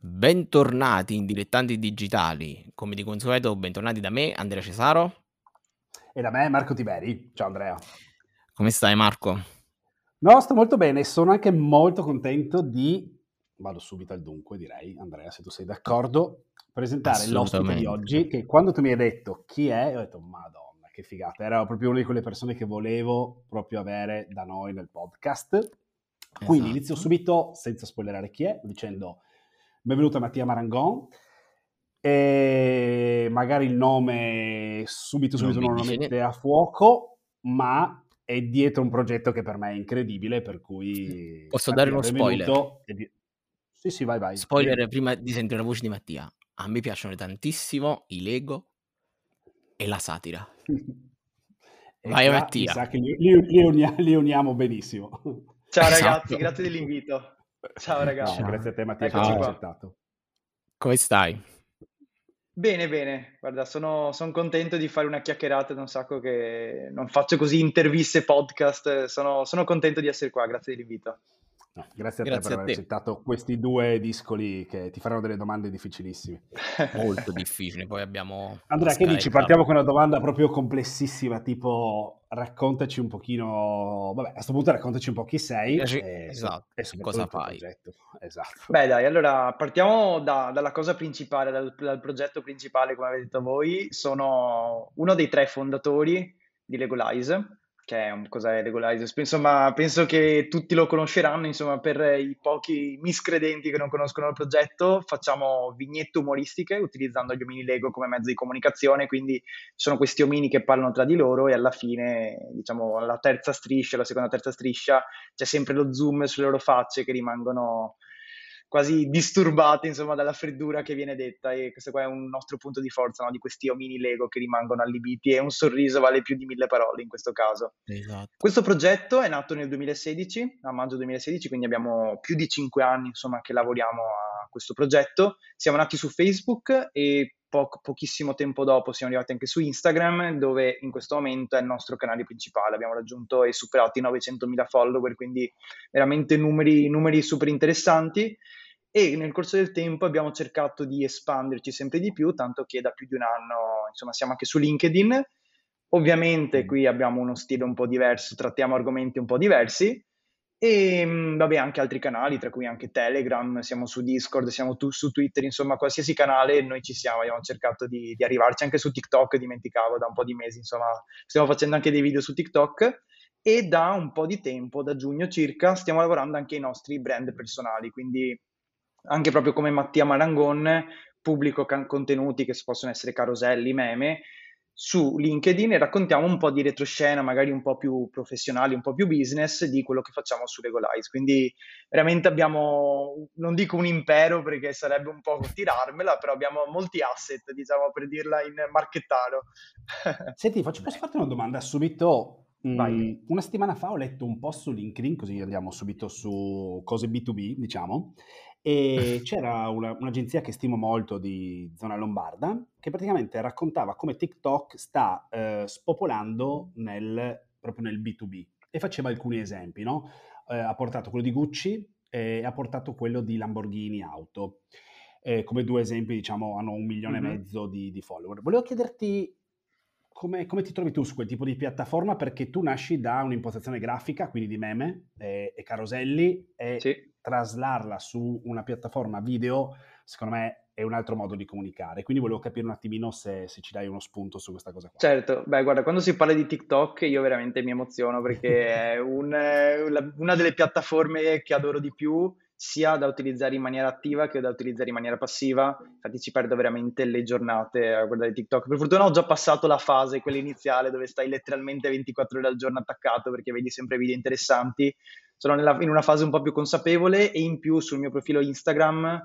Bentornati in Dilettanti Digitali, come di consueto bentornati da me, Andrea Cesaro. E da me Marco Tiberi. Ciao Andrea. Come stai Marco? No, sto molto bene, sono anche molto contento di, vado subito al dunque direi, Andrea se tu sei d'accordo, presentare l'ospite di oggi che quando tu mi hai detto chi è, ho detto madonna che figata, era proprio una di quelle persone che volevo proprio avere da noi nel podcast. Quindi esatto. inizio subito, senza spoilerare chi è, dicendo benvenuto a Mattia Marangon. E magari il nome subito subito non, non lo mette a fuoco, ma è dietro un progetto che per me è incredibile, per cui... Posso dare uno spoiler? Di... Sì, sì, vai, vai. Spoiler prima di sentire la voce di Mattia. A me piacciono tantissimo i Lego e la satira. vai qua, Mattia. Che li, li, unia, li, uniamo benissimo. Ciao esatto. ragazzi, grazie dell'invito. Ciao ragazzi. No, grazie a te Mattia Eccoci che ci hai accettato. Come stai? Bene, bene, guarda, sono, sono, contento di fare una chiacchierata da un sacco che non faccio così interviste, podcast, sono, sono contento di essere qua, grazie dell'invito. No, grazie a grazie te per aver accettato questi due discoli che ti faranno delle domande difficilissime. Molto difficili, poi abbiamo... Andrea, che dici? Partiamo con una domanda proprio complessissima, tipo raccontaci un pochino... Vabbè, a questo punto raccontaci un po' chi sei e, esatto. e cosa fai. Esatto. Beh dai, allora partiamo da, dalla cosa principale, dal, dal progetto principale, come avete detto voi. Sono uno dei tre fondatori di Legolize, che è un, cos'è Legalize? Insomma, penso che tutti lo conosceranno, insomma, per i pochi miscredenti che non conoscono il progetto, facciamo vignette umoristiche utilizzando gli omini Lego come mezzo di comunicazione, quindi sono questi omini che parlano tra di loro e alla fine, diciamo, alla terza striscia, la seconda terza striscia, c'è sempre lo zoom sulle loro facce che rimangono quasi disturbate insomma dalla freddura che viene detta e questo qua è un nostro punto di forza no? di questi omini Lego che rimangono allibiti e un sorriso vale più di mille parole in questo caso. Esatto. Questo progetto è nato nel 2016, a maggio 2016, quindi abbiamo più di cinque anni insomma che lavoriamo a questo progetto. Siamo nati su Facebook e po- pochissimo tempo dopo siamo arrivati anche su Instagram, dove in questo momento è il nostro canale principale. Abbiamo raggiunto e superato i 900.000 follower, quindi veramente numeri, numeri super interessanti. E nel corso del tempo abbiamo cercato di espanderci sempre di più, tanto che da più di un anno insomma, siamo anche su LinkedIn. Ovviamente qui abbiamo uno stile un po' diverso, trattiamo argomenti un po' diversi, e mm, vabbè, anche altri canali, tra cui anche Telegram, siamo su Discord, siamo tu, su Twitter, insomma, qualsiasi canale noi ci siamo, abbiamo cercato di, di, arrivarci anche su TikTok, dimenticavo da un po' di mesi, insomma, stiamo facendo anche dei video su TikTok. E da un po' di tempo, da giugno circa, stiamo lavorando anche ai nostri brand personali, quindi anche proprio come Mattia Marangon pubblico can- contenuti che possono essere caroselli, meme, su LinkedIn e raccontiamo un po' di retroscena, magari un po' più professionali, un po' più business di quello che facciamo su Legolize. Quindi veramente abbiamo, non dico un impero perché sarebbe un po' tirarmela, però abbiamo molti asset, diciamo, per dirla in marchettaro. Senti, faccio, posso farti una domanda subito? Mm, una settimana fa ho letto un post su LinkedIn, così andiamo subito su cose B2B, diciamo, e c'era una, un'agenzia che stimo molto di zona lombarda che praticamente raccontava come TikTok sta eh, spopolando nel, proprio nel B2B e faceva alcuni esempi, no? eh, ha portato quello di Gucci e ha portato quello di Lamborghini Auto. Eh, come due esempi, diciamo, hanno un milione mm-hmm. e mezzo di, di, follower. Volevo chiederti come, come, ti trovi tu su quel tipo di piattaforma perché tu nasci da un'impostazione grafica, quindi di meme e, e caroselli, e sì traslarla su una piattaforma video, secondo me è un altro modo di comunicare. Quindi volevo capire un attimino se, se, ci dai uno spunto su questa cosa qua. Certo, beh guarda, quando si parla di TikTok io veramente mi emoziono perché è un, una delle piattaforme che adoro di più, sia da utilizzare in maniera attiva che da utilizzare in maniera passiva. Infatti ci perdo veramente le giornate a guardare TikTok. Per fortuna ho già passato la fase, quella iniziale, dove stai letteralmente 24 ore al giorno attaccato perché vedi sempre video interessanti sono nella, in una fase un po' più consapevole e in più sul mio profilo Instagram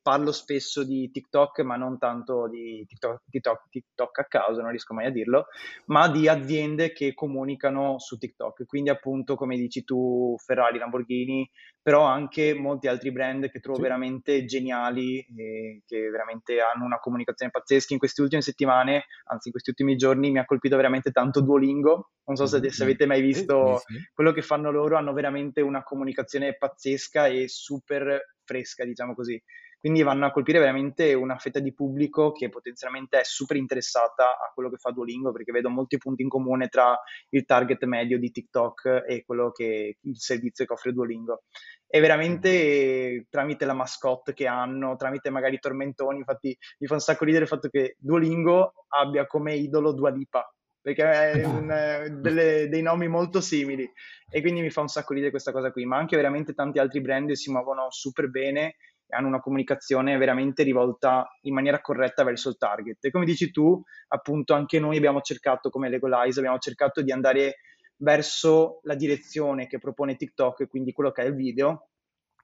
parlo spesso di TikTok, ma non tanto di TikTok, TikTok, TikTok, a caso, non riesco mai a dirlo, ma di aziende che comunicano su TikTok. Quindi appunto, come dici tu, Ferrari, Lamborghini, però anche molti altri brand che trovo sì. veramente geniali e che veramente hanno una comunicazione pazzesca. In queste ultime settimane, anzi in questi ultimi giorni, mi ha colpito veramente tanto Duolingo. Non so se, se avete mai visto sì, sì. quello che fanno loro, hanno veramente una comunicazione pazzesca e super fresca, diciamo così. Quindi vanno a colpire veramente una fetta di pubblico che potenzialmente è super interessata a quello che fa Duolingo, perché vedo molti punti in comune tra il target medio di TikTok e quello che il servizio che offre Duolingo. E veramente tramite la mascotte che hanno, tramite magari i tormentoni, infatti mi fa un sacco ridere il fatto che Duolingo abbia come idolo Dua Lipa, perché è un, delle, dei nomi molto simili e quindi mi fa un sacco ridere questa cosa qui, ma anche veramente tanti altri brand si muovono super bene hanno una comunicazione veramente rivolta in maniera corretta verso il target. E come dici tu, appunto, anche noi abbiamo cercato, come Legolize, abbiamo cercato di andare verso la direzione che propone TikTok, quindi quello che è il video.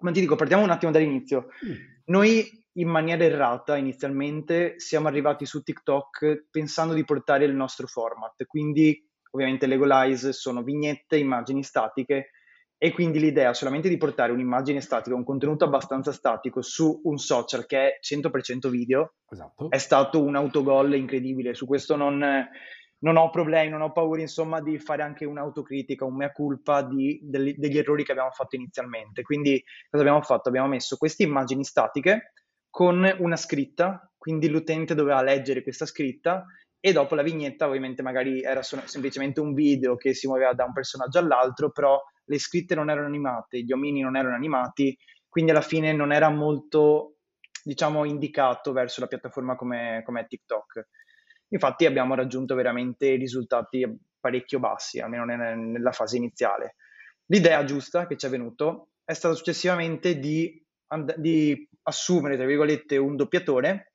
Ma ti dico, partiamo un attimo dall'inizio. Mm. Noi in maniera errata inizialmente siamo arrivati su TikTok pensando di portare il nostro format, quindi ovviamente Legolize sono vignette, immagini statiche e quindi l'idea solamente di portare un'immagine statica, un contenuto abbastanza statico su un social che è 100% video, esatto. è stato un autogol incredibile. Su questo non, non, ho problemi, non ho paura, insomma, di fare anche un'autocritica, un mea culpa di, degli, degli errori che abbiamo fatto inizialmente. Quindi cosa abbiamo fatto? Abbiamo messo queste immagini statiche con una scritta, quindi l'utente doveva leggere questa scritta e dopo la vignetta ovviamente magari era semplicemente un video che si muoveva da un personaggio all'altro, però le scritte non erano animate, gli omini non erano animati, quindi alla fine non era molto, diciamo, indicato verso la piattaforma come, come TikTok. Infatti abbiamo raggiunto veramente risultati parecchio bassi, almeno nella fase iniziale. L'idea giusta che ci è venuto è stata successivamente di, di assumere, tra virgolette, un doppiatore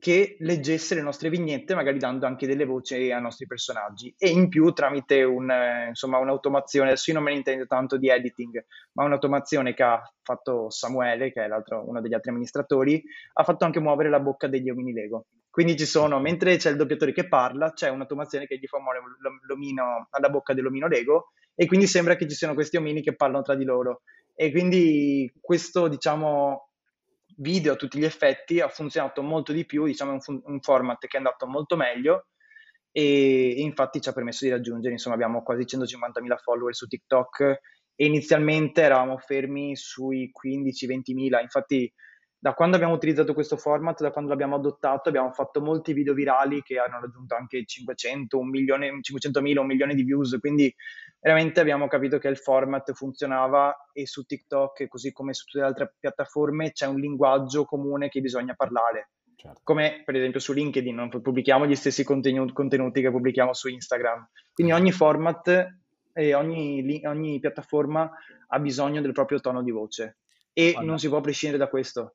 che leggesse le nostre vignette, magari dando anche delle voci ai nostri personaggi. E in più, tramite un, eh, insomma, un'automazione, adesso io non me ne intendo tanto di editing, ma un'automazione che ha fatto Samuele, che è uno degli altri amministratori, ha fatto anche muovere la bocca degli omini Lego. Quindi ci sono, mentre c'è il doppiatore che parla, c'è un'automazione che gli fa muovere l'omino alla bocca dell'omino Lego e quindi sembra che ci siano questi omini che parlano tra di loro. E quindi questo, diciamo, video a tutti gli effetti ha funzionato molto di più, diciamo un, fun- un format che è andato molto meglio e, e, infatti ci ha permesso di raggiungere, insomma abbiamo quasi 150.000 follower su TikTok e inizialmente eravamo fermi sui 15-20.000, infatti da quando abbiamo utilizzato questo format, da quando l'abbiamo adottato, abbiamo fatto molti video virali che hanno raggiunto anche 500, un milione, 500.000, un milione di views, quindi veramente abbiamo capito che il format funzionava e su TikTok, così come su tutte le altre piattaforme, c'è un linguaggio comune che bisogna parlare. Certo. Come per esempio su LinkedIn, non pubblichiamo gli stessi contenuti, contenuti che pubblichiamo su Instagram. Quindi ogni format e ogni, ogni piattaforma ha bisogno del proprio tono di voce e Guarda. non si può prescindere da questo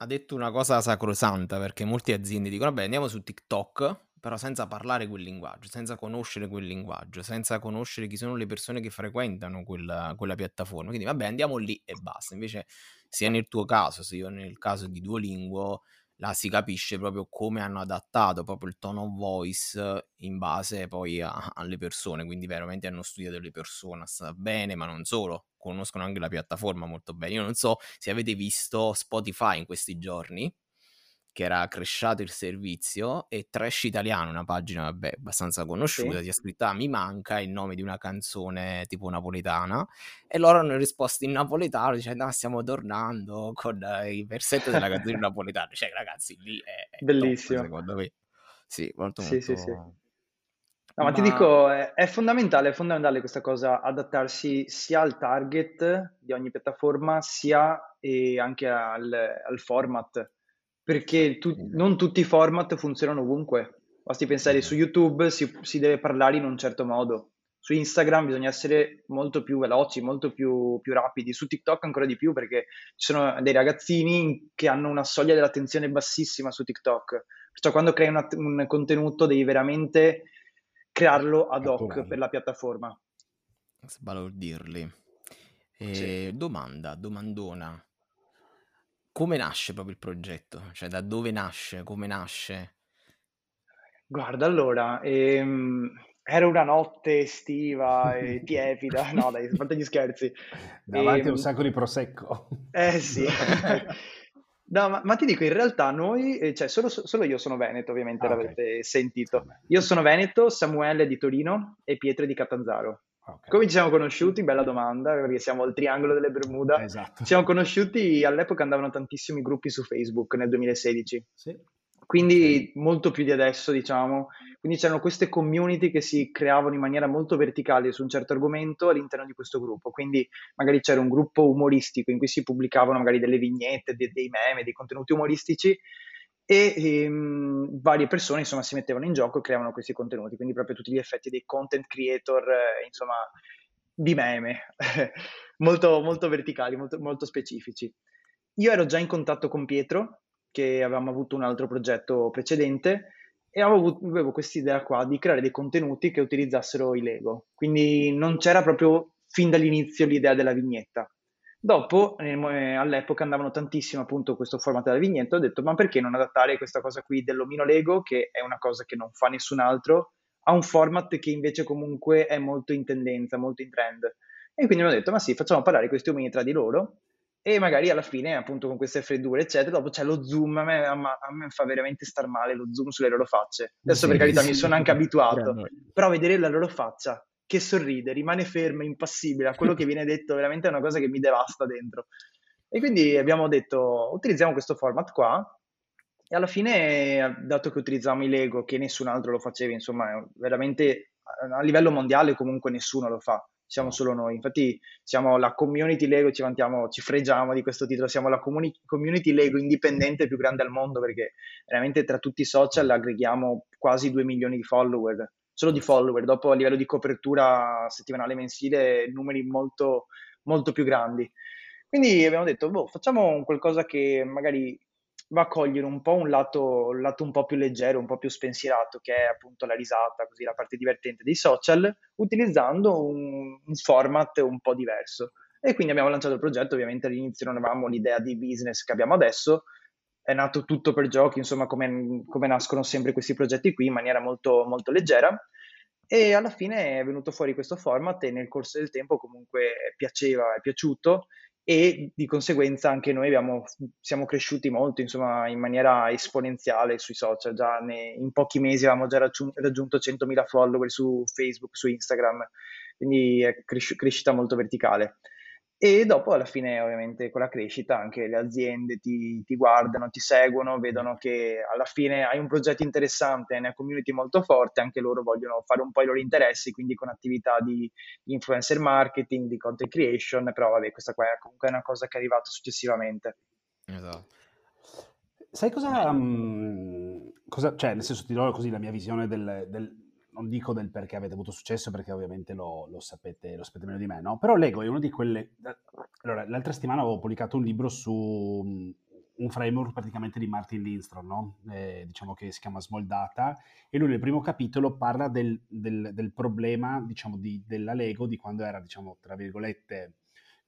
ha detto una cosa sacrosanta perché molte aziende dicono vabbè andiamo su TikTok però senza parlare quel linguaggio, senza conoscere quel linguaggio, senza conoscere chi sono le persone che frequentano quella, quella piattaforma. Quindi vabbè andiamo lì e basta. Invece sia nel tuo caso, sia nel caso di Duolingo, là si capisce proprio come hanno adattato proprio il tone of voice in base poi a, alle persone, quindi veramente hanno studiato le persone bene, ma non solo, conoscono anche la piattaforma molto bene. Io non so se avete visto Spotify in questi giorni, che era cresciato il servizio e Trash Italiano, una pagina vabbè, abbastanza conosciuta, sì. si è scritta Mi manca il nome di una canzone tipo napoletana e loro hanno risposto in napoletano dicendo ah, stiamo tornando con eh, il versetto della canzone napoletana. Cioè ragazzi, lì è, è bellissimo. Top, secondo me. Sì, molto sì, molto... Sì, sì. No, ma... ma, ti dico, è, è, fondamentale, è fondamentale questa cosa, adattarsi sia al target di ogni piattaforma, sia e anche al, al format perché tu, non tutti i format funzionano ovunque. Basti pensare su YouTube si, si, deve parlare in un certo modo, su Instagram bisogna essere molto più veloci, molto più, più, rapidi, su TikTok ancora di più perché ci sono dei ragazzini che hanno una soglia dell'attenzione bassissima su TikTok. Perciò quando crei una, un contenuto devi veramente crearlo ad hoc per la piattaforma. Sbalordirli. E sì. Domanda, domandona come nasce proprio il progetto? Cioè, da dove nasce? Come nasce? Guarda, allora, ehm, era una notte estiva e tiepida, no dai, fate gli scherzi. Davanti a un ehm, sacco di prosecco. Eh sì. No, ma, ma, ti dico, in realtà noi, eh, cioè solo, solo io sono Veneto, ovviamente ah, l'avete okay. sentito. Io sono Veneto, Samuele di Torino e Pietro di Catanzaro. Okay. Come ci siamo conosciuti? Bella domanda, perché siamo al triangolo delle Bermuda. Esatto. Ci siamo conosciuti, all'epoca andavano tantissimi gruppi su Facebook nel 2016. Sì. Quindi okay. molto più di adesso, diciamo. Quindi c'erano queste community che si creavano in maniera molto verticale su un certo argomento all'interno di questo gruppo. Quindi magari c'era un gruppo umoristico in cui si pubblicavano magari delle vignette, dei, dei meme, dei contenuti umoristici e ehm, varie persone insomma si mettevano in gioco e creavano questi contenuti, quindi proprio tutti gli effetti dei content creator, eh, insomma, di meme, molto, molto verticali, molto, molto specifici. Io ero già in contatto con Pietro, che avevamo avuto un altro progetto precedente, e avevo, avevo questa idea qua di creare dei contenuti che utilizzassero i Lego. Quindi non c'era proprio fin dall'inizio l'idea della vignetta. Dopo, eh, all'epoca andavano tantissimo appunto questo format della vignetta, ho detto ma perché non adattare questa cosa qui dell'omino Lego, che è una cosa che non fa nessun altro, a un format che invece comunque è molto in tendenza, molto in trend. E quindi mi ho detto ma sì, facciamo parlare questi omini tra di loro e magari alla fine appunto con queste freddure eccetera, dopo c'è lo zoom, a me, a me fa veramente star male lo zoom sulle loro facce. Adesso sì, per carità sì, mi sono anche abituato, però vedere la loro faccia che sorride, rimane ferma, impassibile a quello che viene detto, veramente è una cosa che mi devasta dentro. E quindi abbiamo detto, utilizziamo questo format qua e alla fine, dato che utilizziamo i Lego, che nessun altro lo faceva, insomma, veramente a livello mondiale comunque nessuno lo fa, siamo solo noi. Infatti siamo la community Lego, ci vantiamo, ci fregiamo di questo titolo, siamo la comuni- community Lego indipendente più grande al mondo perché veramente tra tutti i social aggreghiamo quasi 2 milioni di follower solo di follower, dopo a livello di copertura settimanale mensile numeri molto, molto più grandi. Quindi abbiamo detto, boh, facciamo qualcosa che magari va a cogliere un po' un lato, un lato un po' più leggero, un po' più spensierato, che è appunto la risata, così la parte divertente dei social, utilizzando un, un format un po' diverso. E quindi abbiamo lanciato il progetto, ovviamente all'inizio non avevamo l'idea di business che abbiamo adesso, è nato tutto per giochi, insomma, come, come, nascono sempre questi progetti qui in maniera molto, molto leggera. E alla fine è venuto fuori questo format e nel corso del tempo comunque piaceva, è piaciuto e di conseguenza anche noi abbiamo, siamo cresciuti molto, insomma, in maniera esponenziale sui social. Già ne, in pochi mesi avevamo già raggiunto 100.000 follower su Facebook, su Instagram, quindi è cres- crescita molto verticale. E dopo, alla fine, ovviamente, con la crescita, anche le aziende ti, ti, guardano, ti seguono, vedono che alla fine hai un progetto interessante, hai una community molto forte, anche loro vogliono fare un po' i loro interessi, quindi con attività di influencer marketing, di content creation, però vabbè, questa qua è comunque una cosa che è arrivata successivamente. Esatto. Sai cosa, um, cosa, cioè, nel senso ti do così la mia visione del, del non dico del perché avete avuto successo, perché ovviamente lo, lo, sapete, lo sapete meno di me, no? Però Lego è una di quelle... Allora, l'altra settimana avevo pubblicato un libro su mm, un framework praticamente di Martin Lindstrom, no? eh, diciamo che si chiama Small Data, e lui nel primo capitolo parla del, del, del problema, diciamo, di, della Lego di quando era, diciamo, tra virgolette,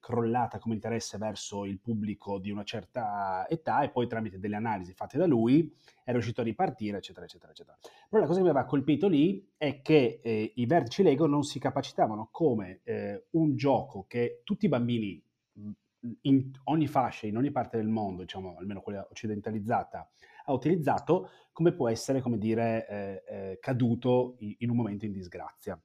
crollata come interesse verso il pubblico di una certa età e poi tramite delle analisi fatte da lui è riuscito a ripartire, eccetera, eccetera, eccetera. Però la cosa che mi aveva colpito lì è che eh, i vertici Lego non si capacitavano come eh, un gioco che tutti i bambini in ogni fascia, in ogni parte del mondo, diciamo almeno quella occidentalizzata, ha utilizzato, come può essere, come dire, eh, eh caduto in un momento in disgrazia.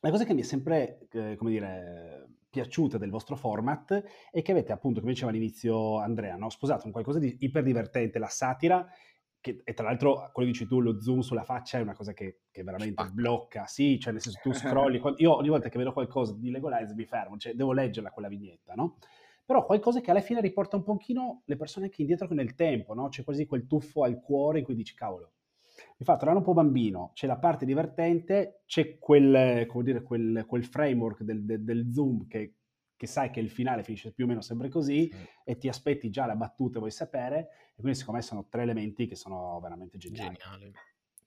La cosa che mi è sempre, eh, come dire, piaciuta del vostro format è che avete appunto, come diceva all'inizio Andrea, no? sposato un qualcosa di iper divertente, la satira, che, e tra l'altro quello che dici tu, lo zoom sulla faccia è una cosa che, che veramente Spacca. blocca, sì, cioè nel senso tu scrolli, io ogni volta che vedo qualcosa di Legolize mi fermo, cioè devo leggerla quella vignetta, no? Però qualcosa che alla fine riporta un pochino le persone anche indietro nel tempo, no? C'è quasi quel tuffo al cuore in cui dici, cavolo, mi fa tornare un po' bambino, c'è la parte divertente, c'è quel, dire, quel, quel framework del, del, del zoom che, che, sai che il finale finisce più o meno sempre così mm. e ti aspetti già la battuta, vuoi sapere, e quindi secondo me sono tre elementi che sono veramente geniali. Geniale.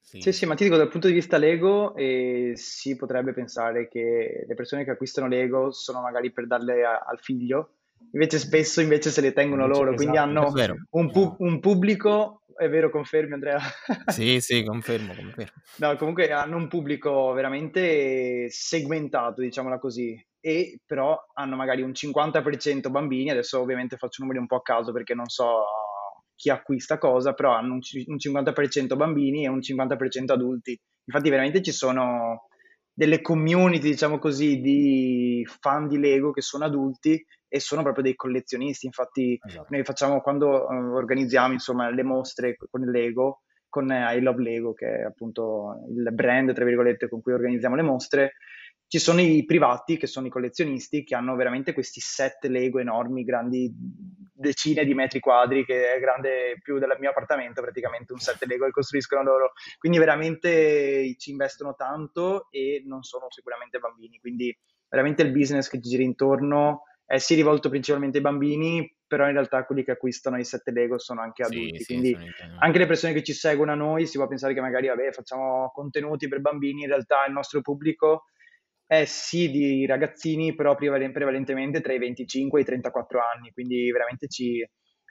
Sì. sì, sì, ma ti dico dal punto di vista Lego eh, si potrebbe pensare che le persone che acquistano Lego sono magari per darle a, al figlio, invece spesso invece se le tengono invece, loro, esatto, quindi hanno un, pu- un, pubblico è vero, confermi Andrea? Sì, sì, confermo, confermo. No, comunque hanno un pubblico veramente segmentato, diciamola così, e però hanno magari un 50% bambini, adesso ovviamente faccio numeri un po' a caso perché non so chi acquista cosa, però hanno un, 50% bambini e un 50% adulti. Infatti veramente ci sono delle community, diciamo così, di fan di Lego che sono adulti e sono proprio dei collezionisti. Infatti, esatto. noi facciamo quando uh, organizziamo insomma, le mostre con il Lego, con I Love Lego, che è appunto il brand, tra virgolette, con cui organizziamo le mostre, ci sono i privati, che sono i collezionisti, che hanno veramente questi set Lego enormi, grandi decine di metri quadri, che è grande più del mio appartamento praticamente, un set Lego che costruiscono loro. Quindi veramente ci investono tanto e non sono sicuramente bambini, quindi veramente il business che ci gira intorno è sì rivolto principalmente ai bambini, però in realtà quelli che acquistano i set Lego sono anche adulti, sì, quindi sì, anche le persone che ci seguono a noi si può pensare che magari vabbè, facciamo contenuti per bambini, in realtà il nostro pubblico è sì di ragazzini, però prevalentemente tra i 25 e i 34 anni, quindi veramente ci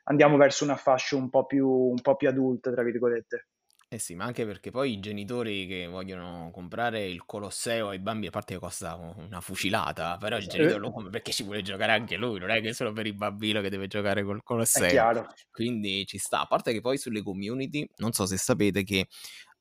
andiamo verso una fascia un po' più, un po più adulta, tra virgolette. Eh sì, ma anche perché poi i genitori che vogliono comprare il Colosseo ai bambini, a parte che costa una fucilata, però il genitore lo compra perché ci vuole giocare anche lui, non è che solo per il bambino che deve giocare col Colosseo. È. Quindi ci sta. A parte che poi sulle community, non so se sapete che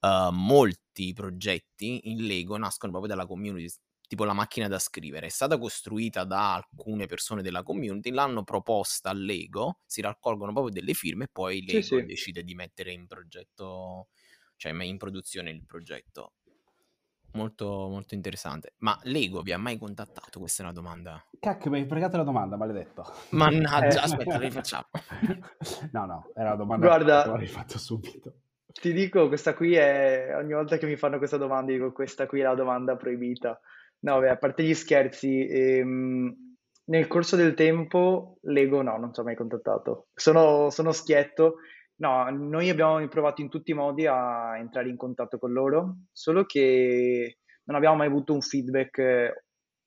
uh, molti progetti in Lego nascono proprio dalla community tipo la macchina da scrivere, è stata costruita da alcune persone della community, l'hanno proposta a Lego, si raccolgono proprio delle firme e poi Lego sì, sì. decide di mettere in progetto, cioè in produzione il progetto. Molto, molto interessante. Ma Lego vi ha mai contattato? Questa è una domanda. Cacchio, mi hai fregato la domanda, maledetto. Mannaggia, eh. aspetta, la rifacciamo. no, no, era una domanda Guarda, che l'avrei fatto subito. Ti dico, questa qui è, ogni volta che mi fanno questa domanda, dico questa qui è la domanda proibita. No, beh, a parte gli scherzi, ehm, nel corso del tempo Lego no, non ci ho mai contattato. Sono, sono schietto. No, noi abbiamo provato in tutti i modi a entrare in contatto con loro, solo che non abbiamo mai avuto un feedback eh,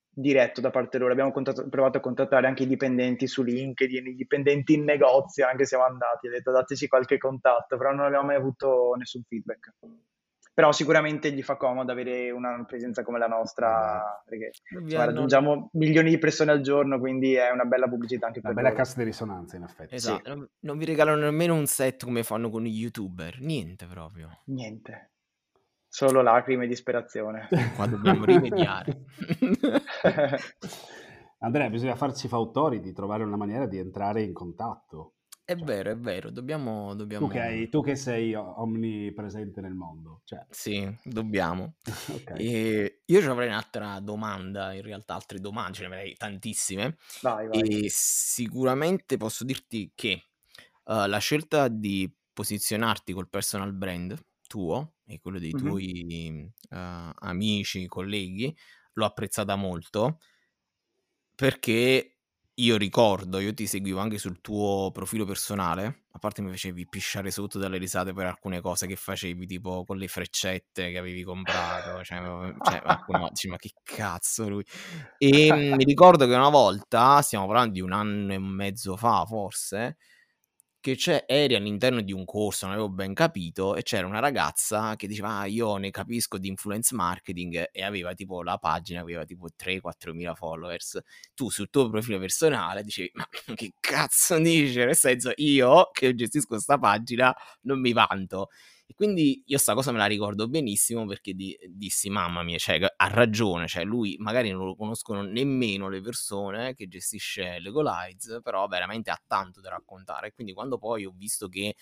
diretto da parte loro. Abbiamo provato a contattare anche i dipendenti su LinkedIn, i dipendenti in negozio, anche siamo andati, ho detto dateci qualche contatto, però non abbiamo mai avuto nessun feedback però sicuramente gli fa comodo avere una presenza come la nostra, perché insomma, raggiungiamo milioni di persone al giorno, quindi è una bella pubblicità anche una per Una bella cassa di risonanza, in effetti. Esatto, sì. non vi regalano nemmeno un set come fanno con gli youtuber, niente proprio. Niente. Solo lacrime e disperazione. Qua dobbiamo rimediare. Andrea, bisogna farci fautori di trovare una maniera di entrare in contatto. È cioè vero, è vero, dobbiamo... dobbiamo... Hai, tu, che sei omnipresente nel mondo. Cioè. Sì, dobbiamo. okay. io ci avrei un'altra domanda, in realtà altre domande, ce ne avrei tantissime. Vai, vai. E sicuramente posso dirti che uh, la scelta di posizionarti col personal brand tuo e quello dei mm-hmm. tuoi uh, amici, colleghi, l'ho apprezzata molto perché io ricordo, io ti seguivo anche sul tuo profilo personale, a parte mi facevi pisciare sotto dalle risate per alcune cose che facevi, tipo con le freccette che avevi comprato, cioè, cioè qualcuno dice ma che cazzo lui. E mi ricordo che una volta, stiamo parlando di un anno e mezzo fa forse, che c'è, eri all'interno di un corso, non avevo ben capito, e c'era una ragazza che diceva, ah, io ne capisco di influence marketing, e aveva tipo la pagina, aveva tipo 3-4 mila followers. Tu sul tuo profilo personale dicevi, ma che cazzo dici? Nel senso, io che gestisco questa pagina non mi vanto. E quindi io sta cosa me la ricordo benissimo perché di, dissi, mamma mia, cioè, ha ragione, cioè lui magari non lo conoscono nemmeno le persone che gestisce Legolize, però veramente ha tanto da raccontare. Quindi quando poi ho visto che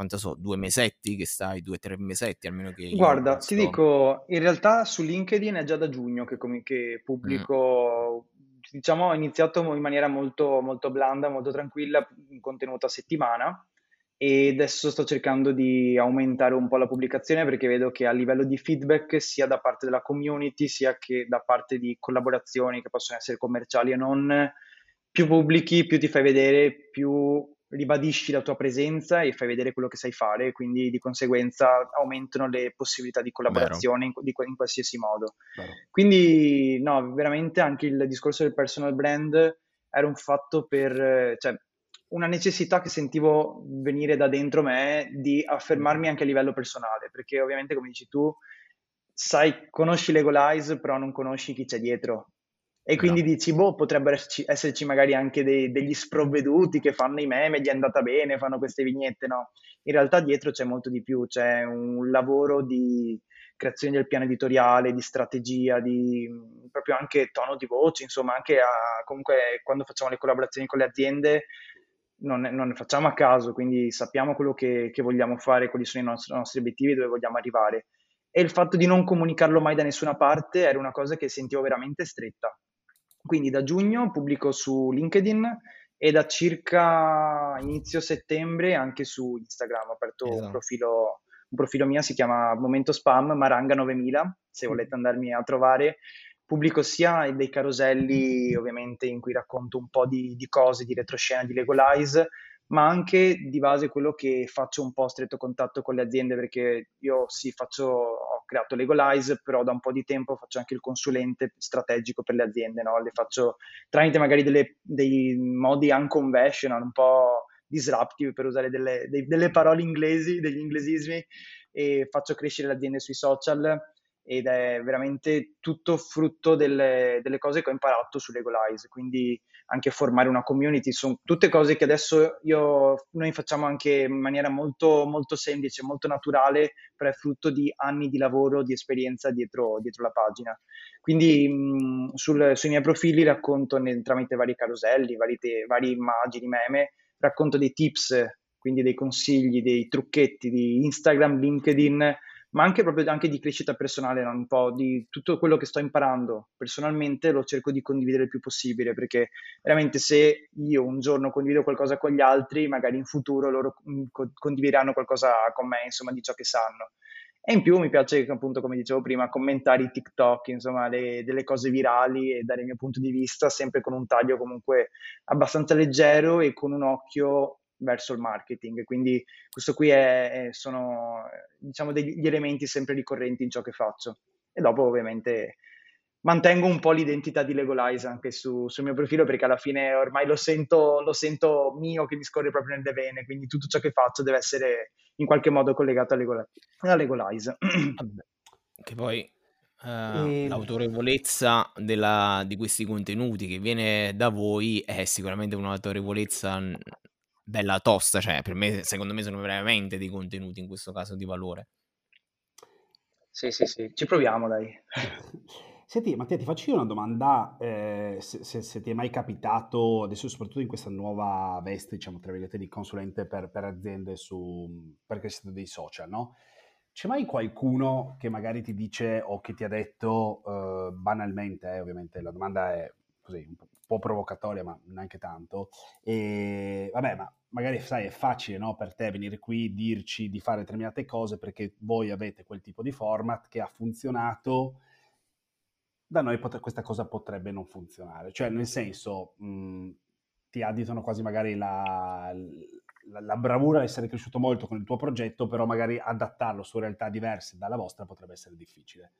quanto so, due mesetti che stai, due o tre mesetti almeno che... Guarda, ti dico, in realtà su LinkedIn è già da giugno che, che pubblico, mm. diciamo, ho iniziato in maniera molto, molto blanda, molto tranquilla, un contenuto a settimana, e adesso sto cercando di aumentare un po' la pubblicazione perché vedo che a livello di feedback sia da parte della community sia che da parte di collaborazioni che possono essere commerciali e non, più pubblichi, più ti fai vedere, più ribadisci la tua presenza e fai vedere quello che sai fare, quindi di conseguenza aumentano le possibilità di collaborazione in, di, in, qualsiasi modo. Vero. Quindi no, veramente anche il discorso del personal brand era un fatto per, cioè, una necessità che sentivo venire da dentro me di affermarmi anche a livello personale, perché ovviamente come dici tu, sai, conosci Legolize, però non conosci chi c'è dietro. E quindi no. dici, boh, potrebbero esserci, esserci magari anche dei, degli sprovveduti che fanno i meme, gli è andata bene, fanno queste vignette, no? In realtà dietro c'è molto di più, c'è un lavoro di creazione del piano editoriale, di strategia, di proprio anche tono di voce, insomma, anche a, comunque quando facciamo le collaborazioni con le aziende non, non ne facciamo a caso, quindi sappiamo quello che, che vogliamo fare, quali sono i nostri, nostri obiettivi dove vogliamo arrivare. E il fatto di non comunicarlo mai da nessuna parte era una cosa che sentivo veramente stretta. Quindi da giugno pubblico su LinkedIn e da circa inizio settembre anche su Instagram ho aperto esatto. un profilo un profilo mio si chiama Momento Spam Maranga 9000, se volete andarmi a trovare. Pubblico sia dei caroselli, ovviamente, in cui racconto un po' di, di cose, di retroscena, di Legolize, ma anche di base quello che faccio un po' stretto contatto con le aziende, perché io sì, faccio, ho creato Legolize, però da un po' di tempo faccio anche il consulente strategico per le aziende, no? le faccio tramite magari delle, dei modi unconventional, un po' disruptive per usare delle, dei, delle parole inglesi, degli inglesismi e faccio crescere le aziende sui social ed è veramente tutto frutto delle, delle, cose che ho imparato su Legolize, quindi anche formare una community, sono tutte cose che adesso io, noi facciamo anche in maniera molto, molto semplice, molto naturale, però è frutto di anni di lavoro, di esperienza dietro, dietro la pagina. Quindi mh, sul, sui miei profili racconto tramite vari caroselli, vari, te, vari immagini, meme, racconto dei tips, quindi dei consigli, dei trucchetti di Instagram, LinkedIn, ma anche proprio anche di crescita personale, un po' di tutto quello che sto imparando personalmente lo cerco di condividere il più possibile, perché veramente se io un giorno condivido qualcosa con gli altri, magari in futuro loro mm, condivideranno qualcosa con me, insomma, di ciò che sanno. E in più mi piace, appunto, come dicevo prima, commentare i TikTok, insomma, le, delle cose virali e dare il mio punto di vista, sempre con un taglio comunque abbastanza leggero e con un occhio verso il marketing. Quindi questo qui è, è, sono, diciamo, degli elementi sempre ricorrenti in ciò che faccio. E dopo, ovviamente, mantengo un po' l'identità di Legolize anche su, sul mio profilo perché alla fine ormai lo sento, lo sento mio che mi scorre proprio nelle vene, quindi tutto ciò che faccio deve essere in qualche modo collegato a Legolize. Che poi Uh, e... l'autorevolezza della, di questi contenuti che viene da voi è sicuramente un'autorevolezza bella tosta, cioè per me, secondo me sono veramente dei contenuti in questo caso di valore. Sì, sì, sì, ci proviamo dai. Senti, Mattia, ti faccio io una domanda, eh, se, se, se, ti è mai capitato, adesso soprattutto in questa nuova veste, diciamo, tra virgolette, di consulente per, per aziende su, per crescita dei social, no? C'è mai qualcuno che magari ti dice o che ti ha detto eh, banalmente, eh, ovviamente la domanda è così un po' provocatoria, ma neanche tanto, e vabbè, ma magari sai è facile no, per te venire qui, dirci di fare determinate cose perché voi avete quel tipo di format che ha funzionato da noi pot- questa cosa potrebbe non funzionare. Cioè, nel senso, mh, mhmm, ti additano quasi magari la, la, la, bravura di essere cresciuto molto con il tuo progetto, però magari adattarlo su realtà diverse dalla vostra potrebbe essere difficile.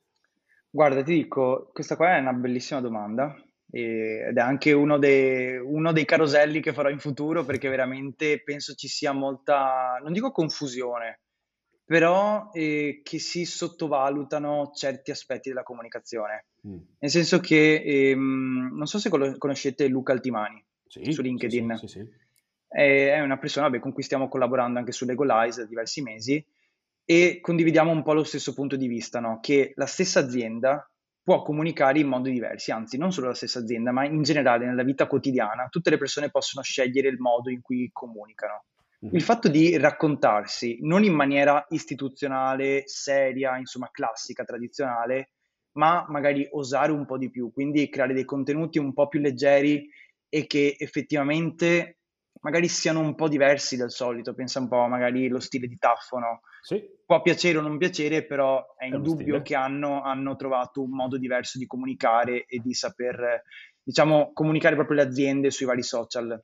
Guarda, ti dico, questa qua è una bellissima domanda ed è anche uno, dei, uno dei caroselli che farò in futuro perché veramente penso ci sia molta, non dico confusione, però eh, che si sottovalutano certi aspetti della comunicazione. Mm. Nel senso che, ehm, non so se conoscete Luca Altimani sì, su LinkedIn. Sì, sì, è una persona beh, con cui stiamo collaborando anche su Legolize da diversi mesi e condividiamo un po' lo stesso punto di vista, no? che la stessa azienda può comunicare in modi diversi, anzi non solo la stessa azienda, ma in generale nella vita quotidiana tutte le persone possono scegliere il modo in cui comunicano. Mm-hmm. Il fatto di raccontarsi non in maniera istituzionale, seria, insomma classica, tradizionale, ma magari osare un po' di più, quindi creare dei contenuti un po' più leggeri e che effettivamente magari siano un po' diversi dal solito, pensa un po' magari lo stile di Taffo, no? Sì. Può piacere o non piacere, però è indubbio che hanno, hanno, trovato un modo diverso di comunicare e di saper, diciamo, comunicare proprio le aziende sui vari social.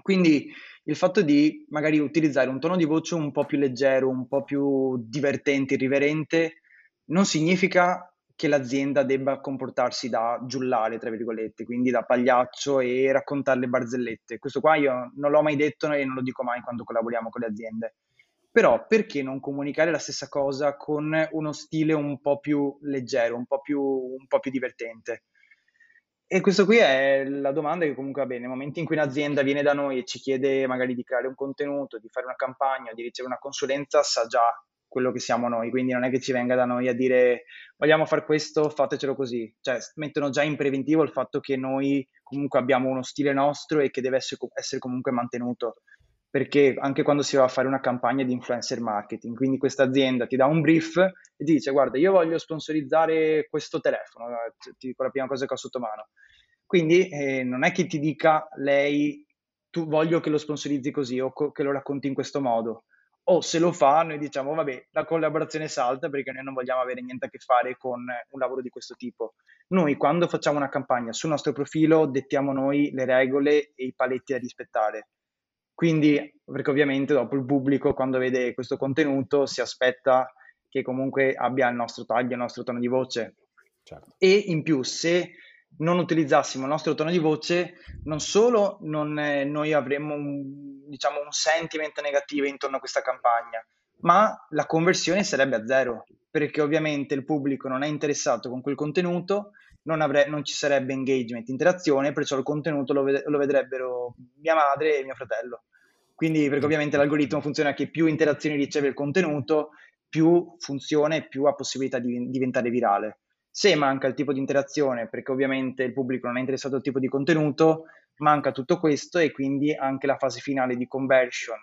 Quindi il fatto di magari utilizzare un tono di voce un po' più leggero, un po' più divertente, irriverente, non significa che l'azienda debba comportarsi da giullare, tra virgolette, quindi da pagliaccio e raccontare le barzellette. Questo qua io non l'ho mai detto e non lo dico mai quando collaboriamo con le aziende. Però perché non comunicare la stessa cosa con uno stile un po' più leggero, un po' più, un po più divertente? E questo qui è la domanda che comunque va bene, nel momento in cui un'azienda viene da noi e ci chiede magari di creare un contenuto, di fare una campagna, di ricevere una consulenza, sa già quello che siamo noi, quindi non è che ci venga da noi a dire vogliamo fare questo, fatecelo così, cioè mettono già in preventivo il fatto che noi comunque abbiamo uno stile nostro e che deve essere, essere comunque mantenuto, perché anche quando si va a fare una campagna di influencer marketing, quindi questa azienda ti dà un brief e ti dice guarda io voglio sponsorizzare questo telefono, ti dico la prima cosa che ho sotto mano, quindi eh, non è che ti dica lei tu voglio che lo sponsorizzi così o co- che lo racconti in questo modo, o se lo fa noi diciamo vabbè la collaborazione salta perché noi non vogliamo avere niente a che fare con un lavoro di questo tipo. Noi quando facciamo una campagna sul nostro profilo dettiamo noi le regole e i paletti da rispettare. Quindi, perché ovviamente dopo il pubblico quando vede questo contenuto si aspetta che comunque abbia il nostro taglio, il nostro tono di voce. Certo. E in più, se non utilizzassimo il nostro tono di voce, non solo non, eh, noi avremmo un, diciamo, un sentiment negativo intorno a questa campagna, ma la conversione sarebbe a zero, perché ovviamente il pubblico non è interessato con quel contenuto, non, avre- non ci sarebbe engagement, interazione, perciò il contenuto lo, ved- lo vedrebbero mia madre e mio fratello. Quindi, perché ovviamente l'algoritmo funziona che più interazioni riceve il contenuto, più funziona e più ha possibilità di diventare virale. Se manca il tipo di interazione, perché ovviamente il pubblico non è interessato al tipo di contenuto, manca tutto questo e quindi anche la fase finale di conversion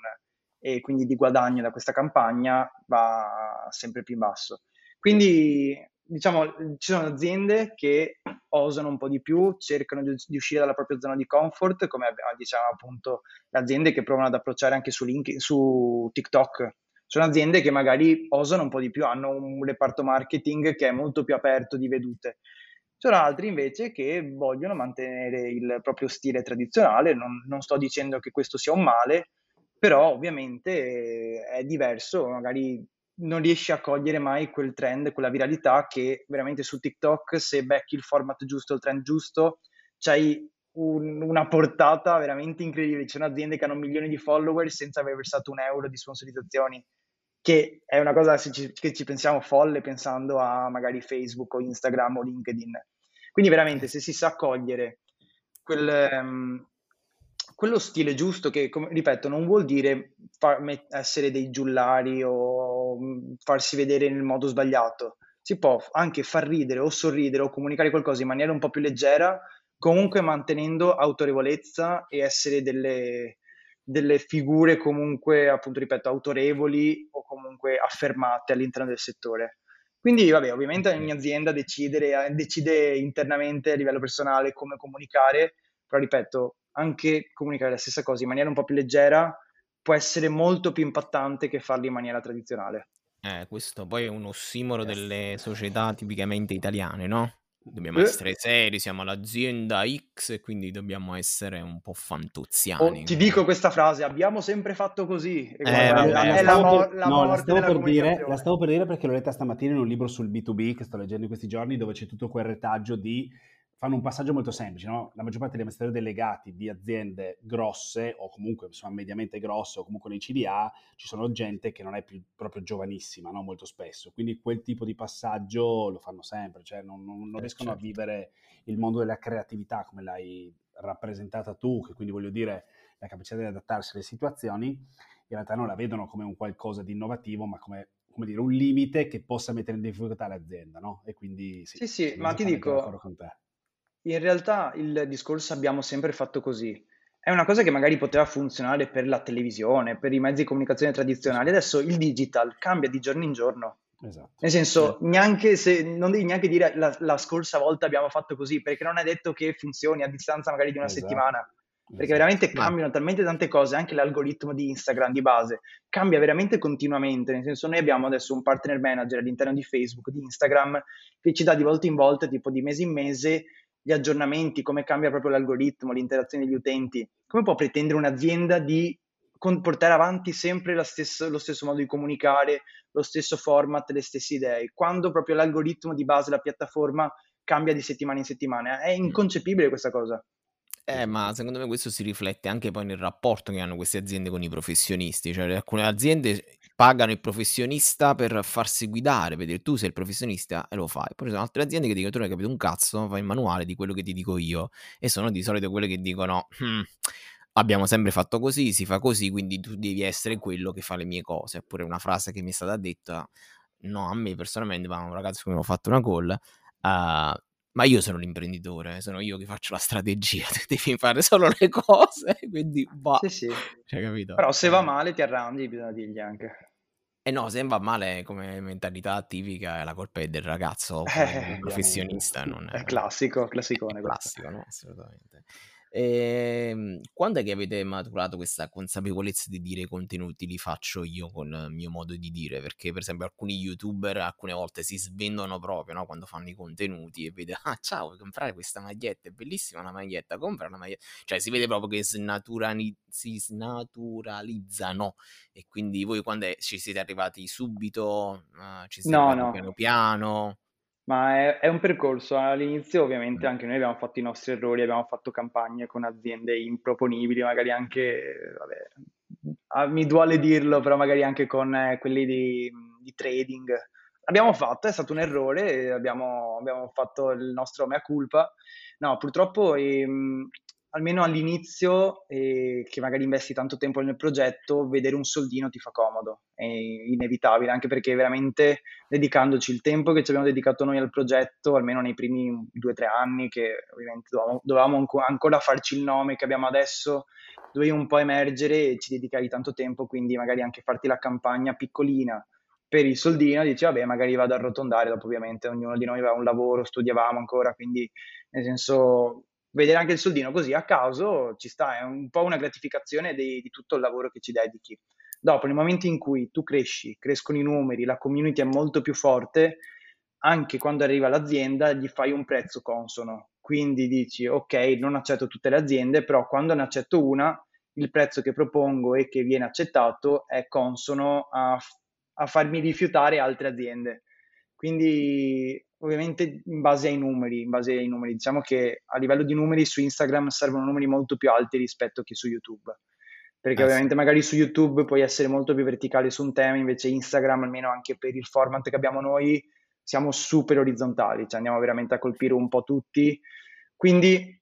e quindi di guadagno da questa campagna va sempre più in basso. Quindi diciamo ci sono aziende che osano un po' di più, cercano di, di uscire dalla propria zona di comfort, come diciamo appunto le aziende che provano ad approcciare anche su, link, su TikTok sono aziende che magari osano un po' di più, hanno un reparto marketing che è molto più aperto di vedute. Ci sono altri invece che vogliono mantenere il proprio stile tradizionale, non, non sto dicendo che questo sia un male, però ovviamente è diverso, magari non riesci a cogliere mai quel trend, quella viralità che veramente su TikTok se becchi il format giusto, il trend giusto, c'hai un, una portata veramente incredibile. Ci sono aziende che hanno milioni di follower senza aver versato un euro di sponsorizzazioni che è una cosa ci, che ci pensiamo folle pensando a magari Facebook o Instagram o LinkedIn. Quindi veramente se si sa cogliere quel, um, quello stile giusto che, come, ripeto, non vuol dire far, essere dei giullari o mm, farsi vedere nel modo sbagliato, si può anche far ridere o sorridere o comunicare qualcosa in maniera un po' più leggera, comunque mantenendo autorevolezza e essere delle, delle figure comunque, appunto, ripeto, autorevoli o comunque affermate all'interno del settore. Quindi, vabbè, ovviamente ogni azienda decide, decide internamente a livello personale come comunicare, però ripeto, anche comunicare la stessa cosa in maniera un po' più leggera può essere molto più impattante che farlo in maniera tradizionale. Eh, questo poi è un ossimoro delle società tipicamente italiane, no? Dobbiamo eh. essere seri, siamo l'azienda X e quindi dobbiamo essere un po' fantuzziani. Oh, ti dico questa frase, abbiamo sempre fatto così. Eh, guarda, è, la, mo- la no, la stavo, per dire, la stavo per dire perché l'ho letta stamattina in un libro sul B2B che sto leggendo in questi giorni dove c'è tutto quel retaggio di fanno un passaggio molto semplice, no? La maggior parte degli amministratori delegati di aziende grosse o comunque insomma mediamente grosse o comunque nei CDA ci sono gente che non è più proprio giovanissima, no? Molto spesso. Quindi quel tipo di passaggio lo fanno sempre, cioè non, non, non eh, riescono certo. a vivere il mondo della creatività come l'hai rappresentata tu, che quindi voglio dire la capacità di adattarsi alle situazioni, in realtà non la vedono come un qualcosa di innovativo, ma come come dire, un limite che possa mettere in difficoltà l'azienda, no? E quindi sì, sì, sì ma ti dico, in realtà il discorso abbiamo sempre fatto così. È una cosa che magari poteva funzionare per la televisione, per i mezzi di comunicazione tradizionali. Adesso il digital cambia di giorno in giorno. Esatto. Nel senso, neanche se, non devi neanche dire la, la, scorsa volta abbiamo fatto così, perché non è detto che funzioni a distanza magari di una esatto. settimana. Perché esatto. veramente cambiano talmente tante cose, anche l'algoritmo di Instagram di base cambia veramente continuamente. Nel senso, noi abbiamo adesso un partner manager all'interno di Facebook, di Instagram, che ci dà di volta in volta, tipo di mese in mese, gli aggiornamenti, come cambia proprio l'algoritmo, l'interazione degli utenti, come può pretendere un'azienda di portare avanti sempre stessa, lo stesso modo di comunicare, lo stesso format, le stesse idee, quando proprio l'algoritmo di base, la piattaforma cambia di settimana in settimana? È inconcepibile questa cosa. Eh, ma secondo me questo si riflette anche poi nel rapporto che hanno queste aziende con i professionisti, cioè alcune aziende pagano il professionista per farsi guidare, per dire tu sei il professionista e lo fai. Poi ci sono altre aziende che dicono tu non hai capito un cazzo, fai il manuale di quello che ti dico io e sono di solito quelle che dicono hm, abbiamo sempre fatto così, si fa così, quindi tu devi essere quello che fa le mie cose. Oppure una frase che mi è stata detta, no, a me personalmente, ma un ragazzo che mi ha fatto una call, uh, ma io sono l'imprenditore, sono io che faccio la strategia, devi fare solo le cose, quindi bah. Sì, sì. Cioè, capito? Però se va male ti arrandi, bisogna dirgli anche. Eh no, se va male come mentalità tipica, la colpa è del ragazzo eh, professionista. Non è, è classico, classicone. È classico, no? Assolutamente. Ehm, quando è che avete maturato questa consapevolezza di dire i contenuti li faccio io con il mio modo di dire? Perché per esempio alcuni youtuber alcune volte si svendono proprio, no? Quando fanno i contenuti e vede, ah ciao, vuoi comprare questa maglietta? È bellissima la maglietta, compra una maglietta. Cioè si vede proprio che snaturani- si snaturalizzano e quindi voi quando è, ci siete arrivati subito, uh, ci siete no, arrivati no. piano piano? Ma è, è un percorso. All'inizio, ovviamente, anche noi abbiamo fatto i nostri errori, abbiamo fatto campagne con aziende improponibili, magari anche, vabbè, ah, mi duole dirlo, però magari anche con eh, quelli di, di trading. Abbiamo fatto, è stato un errore, abbiamo, abbiamo fatto il nostro mea culpa. No, purtroppo ehm, almeno all'inizio, eh, che magari investi tanto tempo nel progetto, vedere un soldino ti fa comodo, è inevitabile, anche perché veramente dedicandoci il tempo che ci abbiamo dedicato noi al progetto, almeno nei primi due o tre anni, che ovviamente dovevamo, dovevamo ancora farci il nome che abbiamo adesso, dovevi un po' emergere e ci dedicavi tanto tempo, quindi magari anche farti la campagna piccolina per il soldino, dici vabbè magari vado a arrotondare, dopo ovviamente ognuno di noi aveva un lavoro, studiavamo ancora, quindi nel senso vedere anche il soldino così a caso ci sta, è un po' una gratificazione di, di tutto il lavoro che ci dedichi. Dopo, nel momento in cui tu cresci, crescono i numeri, la community è molto più forte, anche quando arriva l'azienda gli fai un prezzo consono. Quindi dici, ok, non accetto tutte le aziende, però quando ne accetto una, il prezzo che propongo e che viene accettato è consono a, a farmi rifiutare altre aziende. Quindi ovviamente in base ai numeri, in base ai numeri. Diciamo che a livello di numeri su Instagram servono numeri molto più alti rispetto che su YouTube. Perché eh, ovviamente sì. magari su YouTube puoi essere molto più verticale su un tema, invece Instagram, almeno anche per il format che abbiamo noi, siamo super orizzontali, cioè andiamo veramente a colpire un po' tutti. Quindi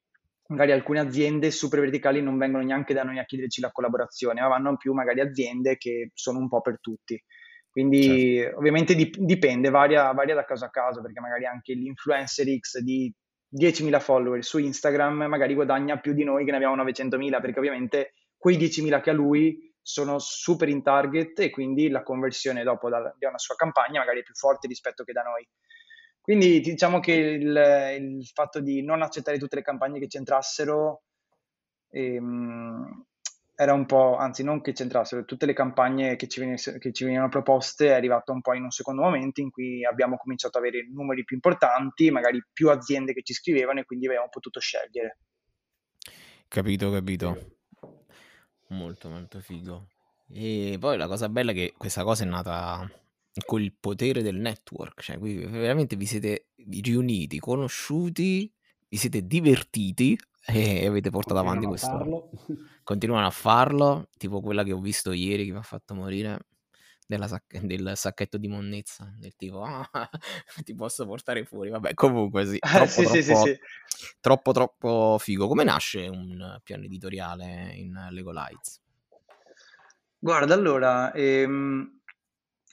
magari alcune aziende super verticali non vengono neanche da noi a chiederci la collaborazione, ma vanno più magari aziende che sono un po' per tutti. Quindi certo. ovviamente dip- dipende, varia, varia, da caso a caso, perché magari anche l'influencer X di 10.000 follower su Instagram magari guadagna più di noi che ne abbiamo 900.000, perché ovviamente quei 10.000 che ha lui sono super in target e quindi la conversione dopo da, da una sua campagna magari è più forte rispetto che da noi. Quindi diciamo che il, il fatto di non accettare tutte le campagne che c'entrassero ehm, era un po', anzi non che c'entrassero, tutte le campagne che ci, venisse, che ci, venivano proposte è arrivato un po' in un secondo momento in cui abbiamo cominciato ad avere numeri più importanti, magari più aziende che ci scrivevano e quindi abbiamo potuto scegliere. Capito, capito. Molto, molto figo. E poi la cosa bella è che questa cosa è nata con il potere del network, cioè qui veramente vi siete riuniti, conosciuti, vi siete divertiti e avete portato avanti questo. Continuano a farlo, tipo quella che ho visto ieri che mi ha fatto morire sac- del sacchetto di monnezza, del tipo ah, ti posso portare fuori, vabbè comunque sì, troppo, sì, troppo, sì, sì, troppo, troppo figo. Come nasce un piano editoriale in Lego Lights? Guarda, allora, ehm,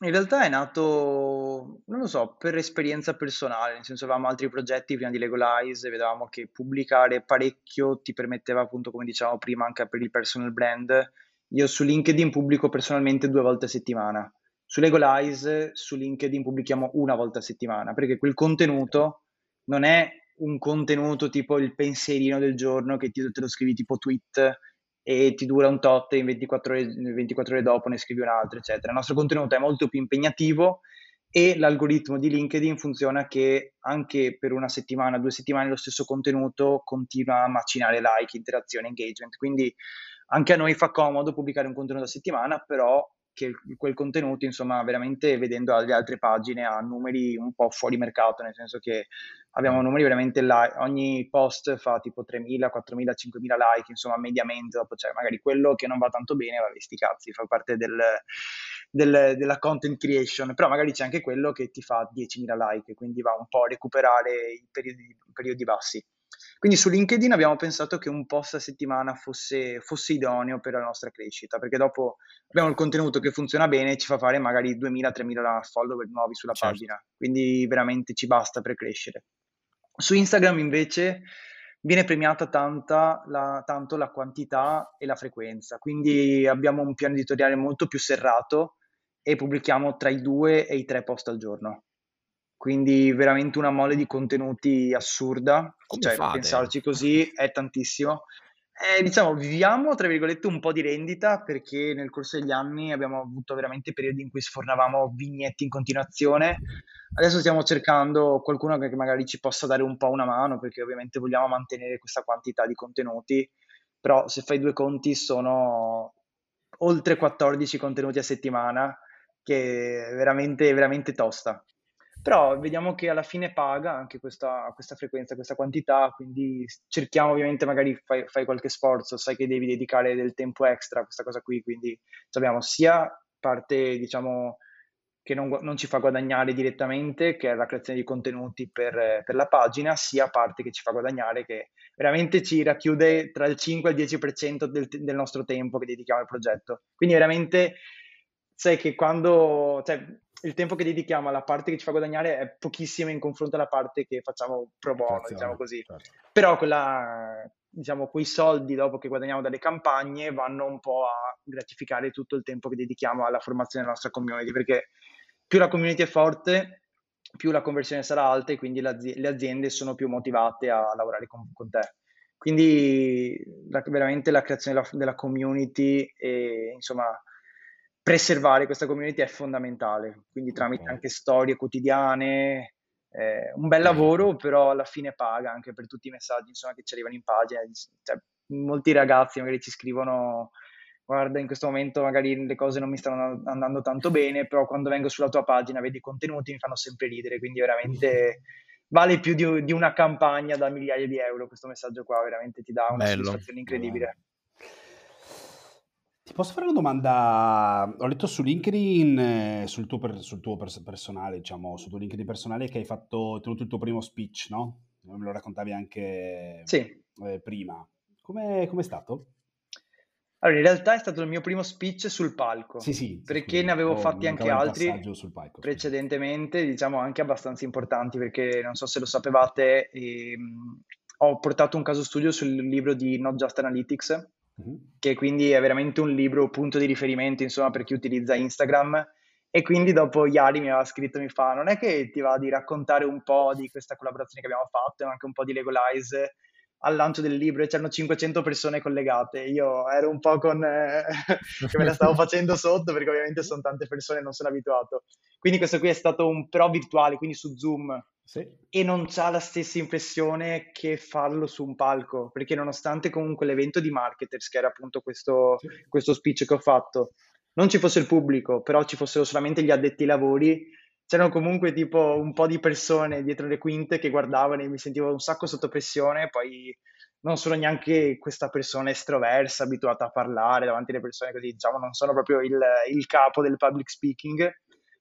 in realtà è nato, non lo so, per esperienza personale, nel senso avevamo altri progetti prima di Legolize vedevamo che pubblicare parecchio ti permetteva appunto, come dicevamo prima, anche per il personal brand. Io su LinkedIn pubblico personalmente due volte a settimana. Su Legolize, su LinkedIn pubblichiamo una volta a settimana, perché quel contenuto non è un contenuto tipo il pensierino del giorno che ti, te lo scrivi tipo tweet e ti dura un tot e in 24 ore, 24 ore dopo ne scrivi un altro, eccetera. Il nostro contenuto è molto più impegnativo e l'algoritmo di LinkedIn funziona che anche per una settimana, due settimane lo stesso contenuto continua a macinare like, interazione, engagement. Quindi anche a noi fa comodo pubblicare un contenuto a settimana, però che quel contenuto, insomma, veramente vedendo le altre pagine ha numeri un po' fuori mercato, nel senso che abbiamo numeri veramente like, ogni post fa tipo 3.000, 4.000, 5.000 like, insomma, mediamente, dopo c'è magari quello che non va tanto bene, va sti cazzi, fa parte del, del, della content creation, però magari c'è anche quello che ti fa 10.000 like, quindi va un po' a recuperare i periodi, i periodi bassi. Quindi su LinkedIn abbiamo pensato che un post a settimana fosse, fosse idoneo per la nostra crescita, perché dopo abbiamo il contenuto che funziona bene e ci fa fare magari 2000-3000 follower nuovi sulla certo. pagina, quindi veramente ci basta per crescere. Su Instagram invece viene premiata tanta la, tanto la quantità e la frequenza, quindi abbiamo un piano editoriale molto più serrato e pubblichiamo tra i due e i tre post al giorno. Quindi veramente una mole di contenuti assurda, Come cioè fate? pensarci così è tantissimo. Eh, diciamo, viviamo tra virgolette un po' di rendita perché nel corso degli anni abbiamo avuto veramente periodi in cui sfornavamo vignetti in continuazione. Adesso stiamo cercando qualcuno che magari ci possa dare un po' una mano perché ovviamente vogliamo mantenere questa quantità di contenuti, però se fai due conti sono oltre 14 contenuti a settimana che è veramente, veramente tosta. Però vediamo che alla fine paga anche questa, questa frequenza, questa quantità, quindi cerchiamo ovviamente, magari fai, fai, qualche sforzo, sai che devi dedicare del tempo extra a questa cosa qui, quindi abbiamo sia parte, diciamo, che non, non, ci fa guadagnare direttamente, che è la creazione di contenuti per, per, la pagina, sia parte che ci fa guadagnare, che veramente ci racchiude tra il 5 e il 10% del, del nostro tempo che dedichiamo al progetto. Quindi veramente sai che quando, cioè, il tempo che dedichiamo alla parte che ci fa guadagnare è pochissimo in confronto alla parte che facciamo pro bono, Grazie, diciamo così. Certo. Però quella, diciamo, quei soldi dopo che guadagniamo dalle campagne vanno un po' a gratificare tutto il tempo che dedichiamo alla formazione della nostra community, perché più la community è forte, più la conversione sarà alta e quindi le aziende sono più motivate a lavorare con, con te. Quindi la, veramente la creazione della, della community e insomma preservare questa community è fondamentale, quindi tramite anche storie quotidiane, eh, un bel lavoro, però alla fine paga anche per tutti i messaggi insomma, che ci arrivano in pagina. Cioè, molti ragazzi magari ci scrivono guarda in questo momento magari le cose non mi stanno andando tanto bene, però quando vengo sulla tua pagina vedi i contenuti mi fanno sempre ridere, quindi veramente vale più di, di una campagna da migliaia di euro questo messaggio qua, veramente ti dà una Bello. soddisfazione incredibile. Ti posso fare una domanda? Ho letto su LinkedIn, eh, sul tuo, per- sul tuo pers- personale, diciamo, sul tuo LinkedIn personale che hai fatto, tenuto il tuo primo speech, no? Me lo raccontavi anche Sì. eh, prima. Come è stato? Allora, in realtà è stato il mio primo speech sul palco, Sì, sì, perché ne avevo fatti anche altri sul palco, precedentemente, diciamo anche abbastanza importanti, perché non so se lo sapevate, ehm, ho portato un caso studio sul libro di Not Just Analytics, che quindi è veramente un libro punto di riferimento, insomma, per chi utilizza Instagram. E quindi dopo Iari mi aveva scritto, mi fa, non è che ti va di raccontare un po' di questa collaborazione che abbiamo fatto e anche un po' di Legolize al lancio del libro e c'erano 500 persone collegate. Io ero un po' con... Eh, che me la stavo facendo sotto perché ovviamente sono tante persone non sono abituato. Quindi questo qui è stato un però virtuale, quindi su Zoom. Sì. E non ha la stessa impressione che farlo su un palco, perché nonostante comunque l'evento di marketers, che era appunto questo, sì. questo speech che ho fatto, non ci fosse il pubblico, però ci fossero solamente gli addetti ai lavori, c'erano comunque tipo un po' di persone dietro le quinte che guardavano e mi sentivo un sacco sotto pressione, poi non sono neanche questa persona estroversa, abituata a parlare davanti alle persone così, diciamo, non sono proprio il, il capo del public speaking,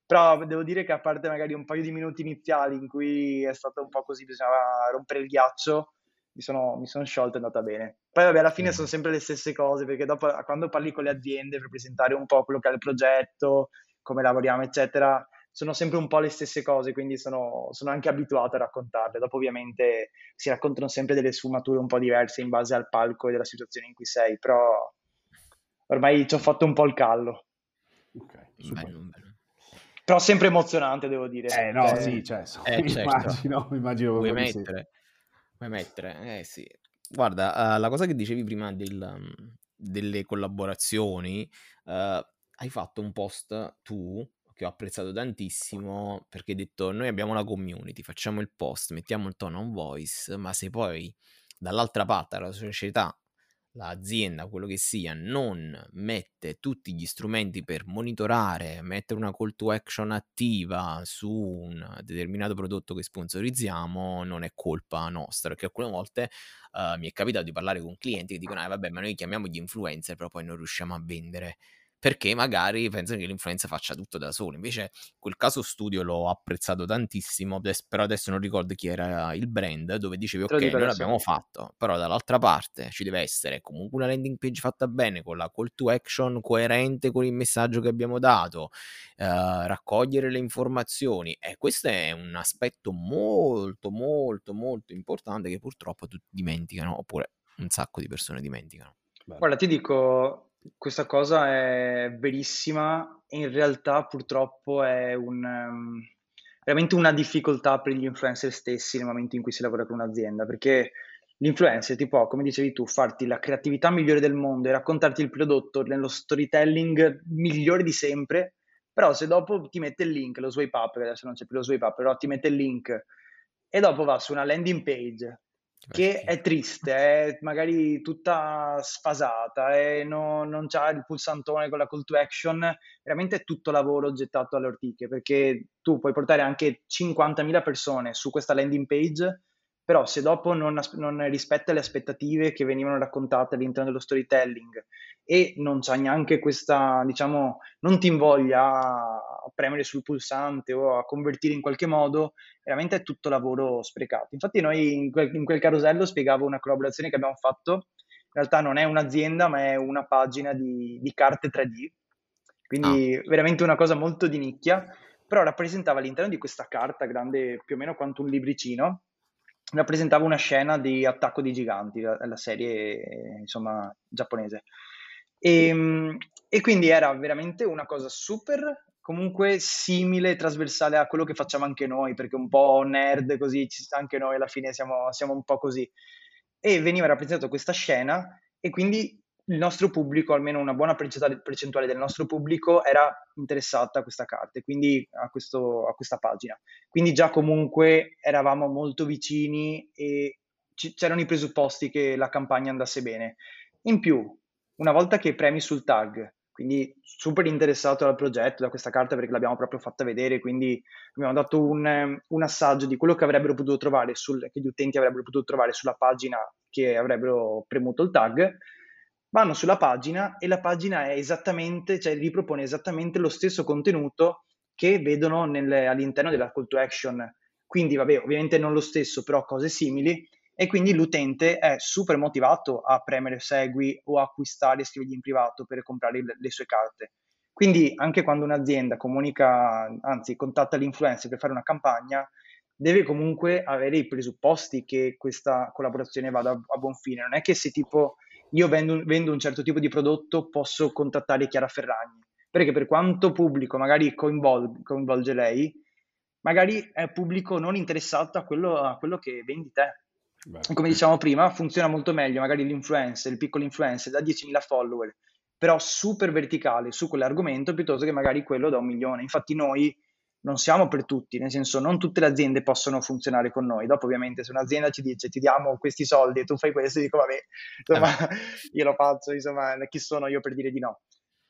però devo dire che a parte magari un paio di minuti iniziali in cui è stato un po' così, bisognava rompere il ghiaccio, mi sono, mi sono sciolto, è andata bene. Poi vabbè, alla fine sono sempre le stesse cose, perché dopo quando parli con le aziende per presentare un po' quello che è il progetto, come lavoriamo, eccetera, sono sempre un po' le stesse cose, quindi sono, sono, anche abituato a raccontarle. Dopo ovviamente si raccontano sempre delle sfumature un po' diverse in base al palco e della situazione in cui sei, però ormai ci ho fatto un po' il callo. Ok, bello, bello. Però sempre emozionante, devo dire. Eh no, eh, sì, cioè, so, eh, certo. immagino, immagino Vuoi mettere? Vuoi mettere? Eh sì. Guarda, uh, la cosa che dicevi prima del, um, delle collaborazioni, uh, hai fatto un post tu che ho apprezzato tantissimo perché hai detto noi abbiamo una community, facciamo il post, mettiamo il tono on voice, ma se poi dall'altra parte la società, l'azienda, quello che sia, non mette tutti gli strumenti per monitorare, mettere una call to action attiva su un determinato prodotto che sponsorizziamo, non è colpa nostra, perché alcune volte uh, mi è capitato di parlare con clienti che dicono, ah, vabbè, ma noi chiamiamo gli influencer, però poi non riusciamo a vendere perché magari pensano che l'influenza faccia tutto da solo. Invece quel caso studio l'ho apprezzato tantissimo, però adesso non ricordo chi era il brand, dove dicevi ok, noi l'abbiamo fatto, però dall'altra parte ci deve essere comunque una landing page fatta bene, con la call to action coerente con il messaggio che abbiamo dato, eh, raccogliere le informazioni e questo è un aspetto molto molto molto importante che purtroppo tutti dimenticano, oppure un sacco di persone dimenticano. Guarda, ti dico, questa cosa è verissima in realtà purtroppo è un, um, veramente una difficoltà per gli influencer stessi nel momento in cui si lavora con un'azienda, perché l'influencer ti può, come dicevi tu, farti la creatività migliore del mondo e raccontarti il prodotto nello storytelling migliore di sempre, però se dopo ti mette il link, lo swipe up, adesso non c'è più lo swipe up, però ti mette il link e dopo va su una landing page che è triste, è magari tutta sfasata e non, non c'ha il pulsantone con la call to action, veramente è tutto lavoro gettato alle ortiche, perché tu puoi portare anche 50.000 persone su questa landing page però se dopo non, non, rispetta le aspettative che venivano raccontate all'interno dello storytelling e non c'ha neanche questa, diciamo, non ti invoglia a premere sul pulsante o a convertire in qualche modo, veramente è tutto lavoro sprecato. Infatti noi in quel, in quel carosello spiegavo una collaborazione che abbiamo fatto, in realtà non è un'azienda ma è una pagina di, di carte 3D, quindi ah. veramente una cosa molto di nicchia, però rappresentava all'interno di questa carta grande più o meno quanto un libricino, rappresentava una scena di Attacco dei Giganti, la, la serie insomma giapponese. E, ehm, e, quindi era veramente una cosa super comunque simile, trasversale a quello che facciamo anche noi, perché un po' nerd così, anche noi alla fine siamo, siamo un po' così. E veniva rappresentata questa scena e quindi il nostro pubblico, almeno una buona percentuale del nostro pubblico, era interessata a questa carta, quindi a, questo, a questa pagina. Quindi già comunque eravamo molto vicini e c- c'erano i presupposti che la campagna andasse bene. In più, una volta che premi sul tag, quindi super interessato al progetto, da questa carta perché l'abbiamo proprio fatta vedere, quindi abbiamo dato un, un assaggio di quello che avrebbero potuto trovare, sul, che gli utenti avrebbero potuto trovare sulla pagina che avrebbero premuto il tag vanno sulla pagina e la pagina è esattamente, cioè ripropone esattamente lo stesso contenuto che vedono nel, all'interno della call to action. Quindi, vabbè, ovviamente non lo stesso, però cose simili. E quindi l'utente è super motivato a premere segui o a acquistare scrivergli in privato per comprare le, le sue carte. Quindi anche quando un'azienda comunica, anzi contatta l'influencer per fare una campagna, deve comunque avere i presupposti che questa collaborazione vada a, a buon fine. Non è che se tipo io vendo, vendo un certo tipo di prodotto, posso contattare Chiara Ferragni, perché per quanto pubblico magari coinvol- coinvolge lei, magari è pubblico non interessato a quello, a quello che vendi te. Beh. Come dicevamo prima, funziona molto meglio magari l'influencer, il piccolo influencer da 10.000 follower, però super verticale su quell'argomento piuttosto che magari quello da un milione. Infatti noi non siamo per tutti, nel senso non tutte le aziende possono funzionare con noi. Dopo ovviamente se un'azienda ci dice ti diamo questi soldi e tu fai questo, dico vabbè, insomma, eh. io lo faccio, insomma, chi sono io per dire di no.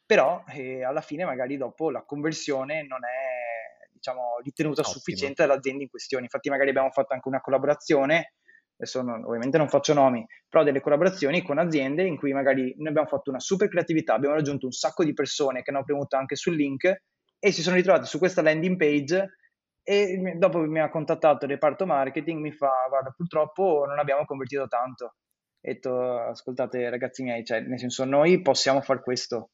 Però eh, alla fine magari dopo la conversione non è diciamo, ritenuta Ottimo. sufficiente dall'azienda in questione. Infatti magari abbiamo fatto anche una collaborazione, adesso non, ovviamente non faccio nomi, però delle collaborazioni con aziende in cui magari noi abbiamo fatto una super creatività, abbiamo raggiunto un sacco di persone che hanno premuto anche sul link e si sono ritrovati su questa landing page e dopo mi ha contattato il reparto marketing, mi fa guarda purtroppo non abbiamo convertito tanto. Ho detto ascoltate ragazzi miei, cioè nel senso noi possiamo fare questo.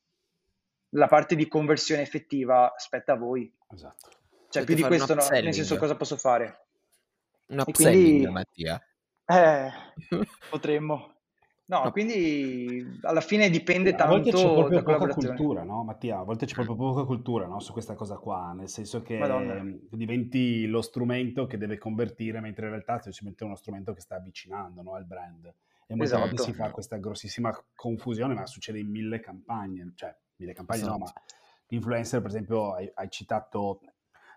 La parte di conversione effettiva spetta a voi. Esatto. Cioè Potete più di questo no, nel senso cosa posso fare? Un upselling, quindi, Mattia. Eh, potremmo. No, ah. quindi alla fine dipende tanto A volte c'è proprio poca cultura, no, Mattia? A volte c'è proprio poca cultura, no, su questa cosa qua, nel senso che Madonna. diventi lo strumento che deve convertire, mentre in realtà è semplicemente uno strumento che sta avvicinando, no, al brand. E molte esatto. volte si fa questa grossissima confusione, ma succede in mille campagne, cioè mille campagne esatto. no, ma influencer, per esempio, hai, hai citato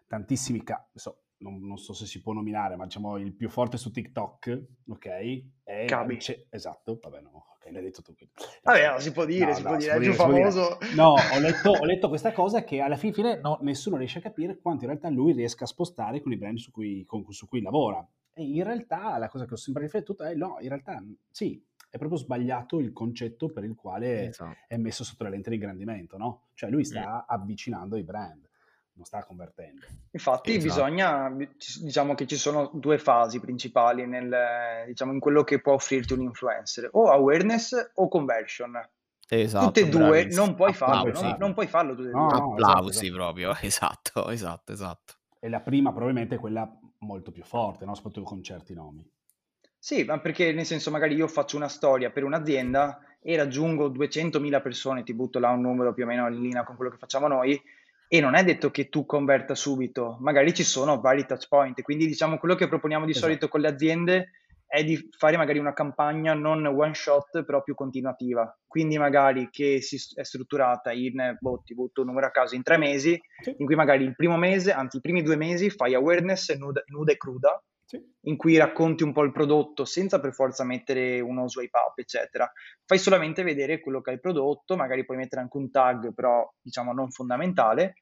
tantissimi casi, so, non, non, so se si può nominare, ma diciamo il più forte su TikTok, ok? È Cabi. esatto, vabbè no, ok, l'hai detto tu. Vabbè, no, si può dire, no, si, no, può, si dire, può dire, è il più famoso. No, ho letto, ho letto, questa cosa che alla fine, fine no, nessuno riesce a capire quanto in realtà lui riesca a spostare con i brand su cui, con, su cui lavora. E in realtà la cosa che ho sempre riflettuto è no, in realtà sì, è proprio sbagliato il concetto per il quale esatto. è messo sotto la lente di ingrandimento, no? Cioè lui sta mm. avvicinando i brand, non sta convertendo. Infatti esatto. bisogna, diciamo che ci sono due fasi principali nel, diciamo, in quello che può offrirti un influencer, o awareness o conversion. Esatto, tutte e due non puoi farlo, no? non puoi farlo tutte e due. No, no, Applausi esatto, proprio, esatto, esatto, esatto. E la prima probabilmente è quella molto più forte, no? soprattutto con certi nomi. Sì, ma perché nel senso magari io faccio una storia per un'azienda e raggiungo 200.000 persone, ti butto là un numero più o meno in linea con quello che facciamo noi, e non è detto che tu converta subito, magari ci sono vari touch point, quindi diciamo quello che proponiamo di esatto. solito con le aziende è di fare magari una campagna non one shot, però più continuativa. Quindi magari che si è strutturata in, boh, ti butto un numero a caso, in tre mesi, sì. in cui magari il primo mese, anzi i primi due mesi fai awareness nuda, nuda e cruda, sì. in cui racconti un po' il prodotto senza per forza mettere uno swipe up, eccetera. Fai solamente vedere quello che è il prodotto, magari puoi mettere anche un tag, però diciamo non fondamentale,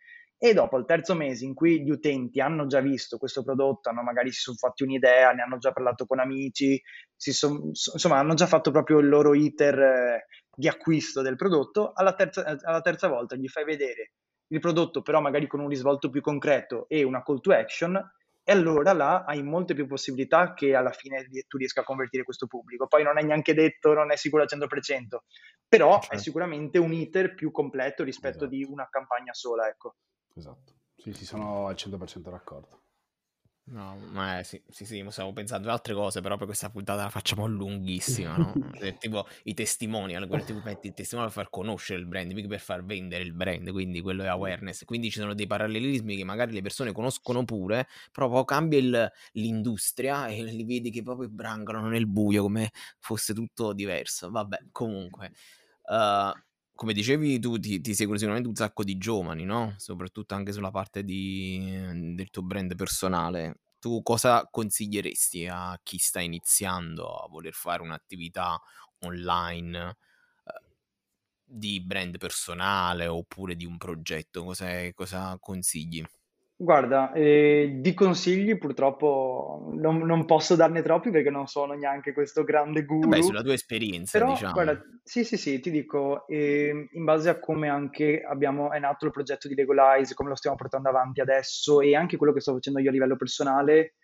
e dopo il terzo mese in cui gli utenti hanno già visto questo prodotto, hanno magari si sono fatti un'idea, ne hanno già parlato con amici, son, insomma hanno già fatto proprio il loro iter eh, di acquisto del prodotto, alla terza, alla terza volta gli fai vedere il prodotto però magari con un risvolto più concreto e una call to action e allora là hai molte più possibilità che alla fine tu riesca a convertire questo pubblico. Poi non è neanche detto, non è sicuro al 100%, però certo. è sicuramente un iter più completo rispetto esatto. di una campagna sola, ecco. Esatto. Sì, sì, sono al 100% d'accordo. No, ma eh, sì, sì, sì, stiamo pensando ad altre cose, però per questa puntata la facciamo lunghissima, no? Cioè, tipo i testimonial, quello tipo metti il testimonial per far conoscere il brand, mica per far vendere il brand, quindi quello è awareness. Quindi ci sono dei parallelismi che magari le persone conoscono pure, però poi cambia il, l'industria e li vedi che proprio brangano nel buio come fosse tutto diverso. Vabbè, comunque. Uh, come dicevi tu, ti, ti seguono sicuramente un sacco di giovani, no? Soprattutto anche sulla parte di, del tuo brand personale. Tu cosa consiglieresti a chi sta iniziando a voler fare un'attività online eh, di brand personale oppure di un progetto? Cosa, cosa consigli? Guarda, eh, di consigli purtroppo non, non posso darne troppi perché non sono neanche questo grande guru. Beh, sulla tua esperienza, Però, diciamo. guarda, sì, sì, sì, ti dico, eh, in base a come anche abbiamo, è nato il progetto di Legolize, come lo stiamo portando avanti adesso e anche quello che sto facendo io a livello personale,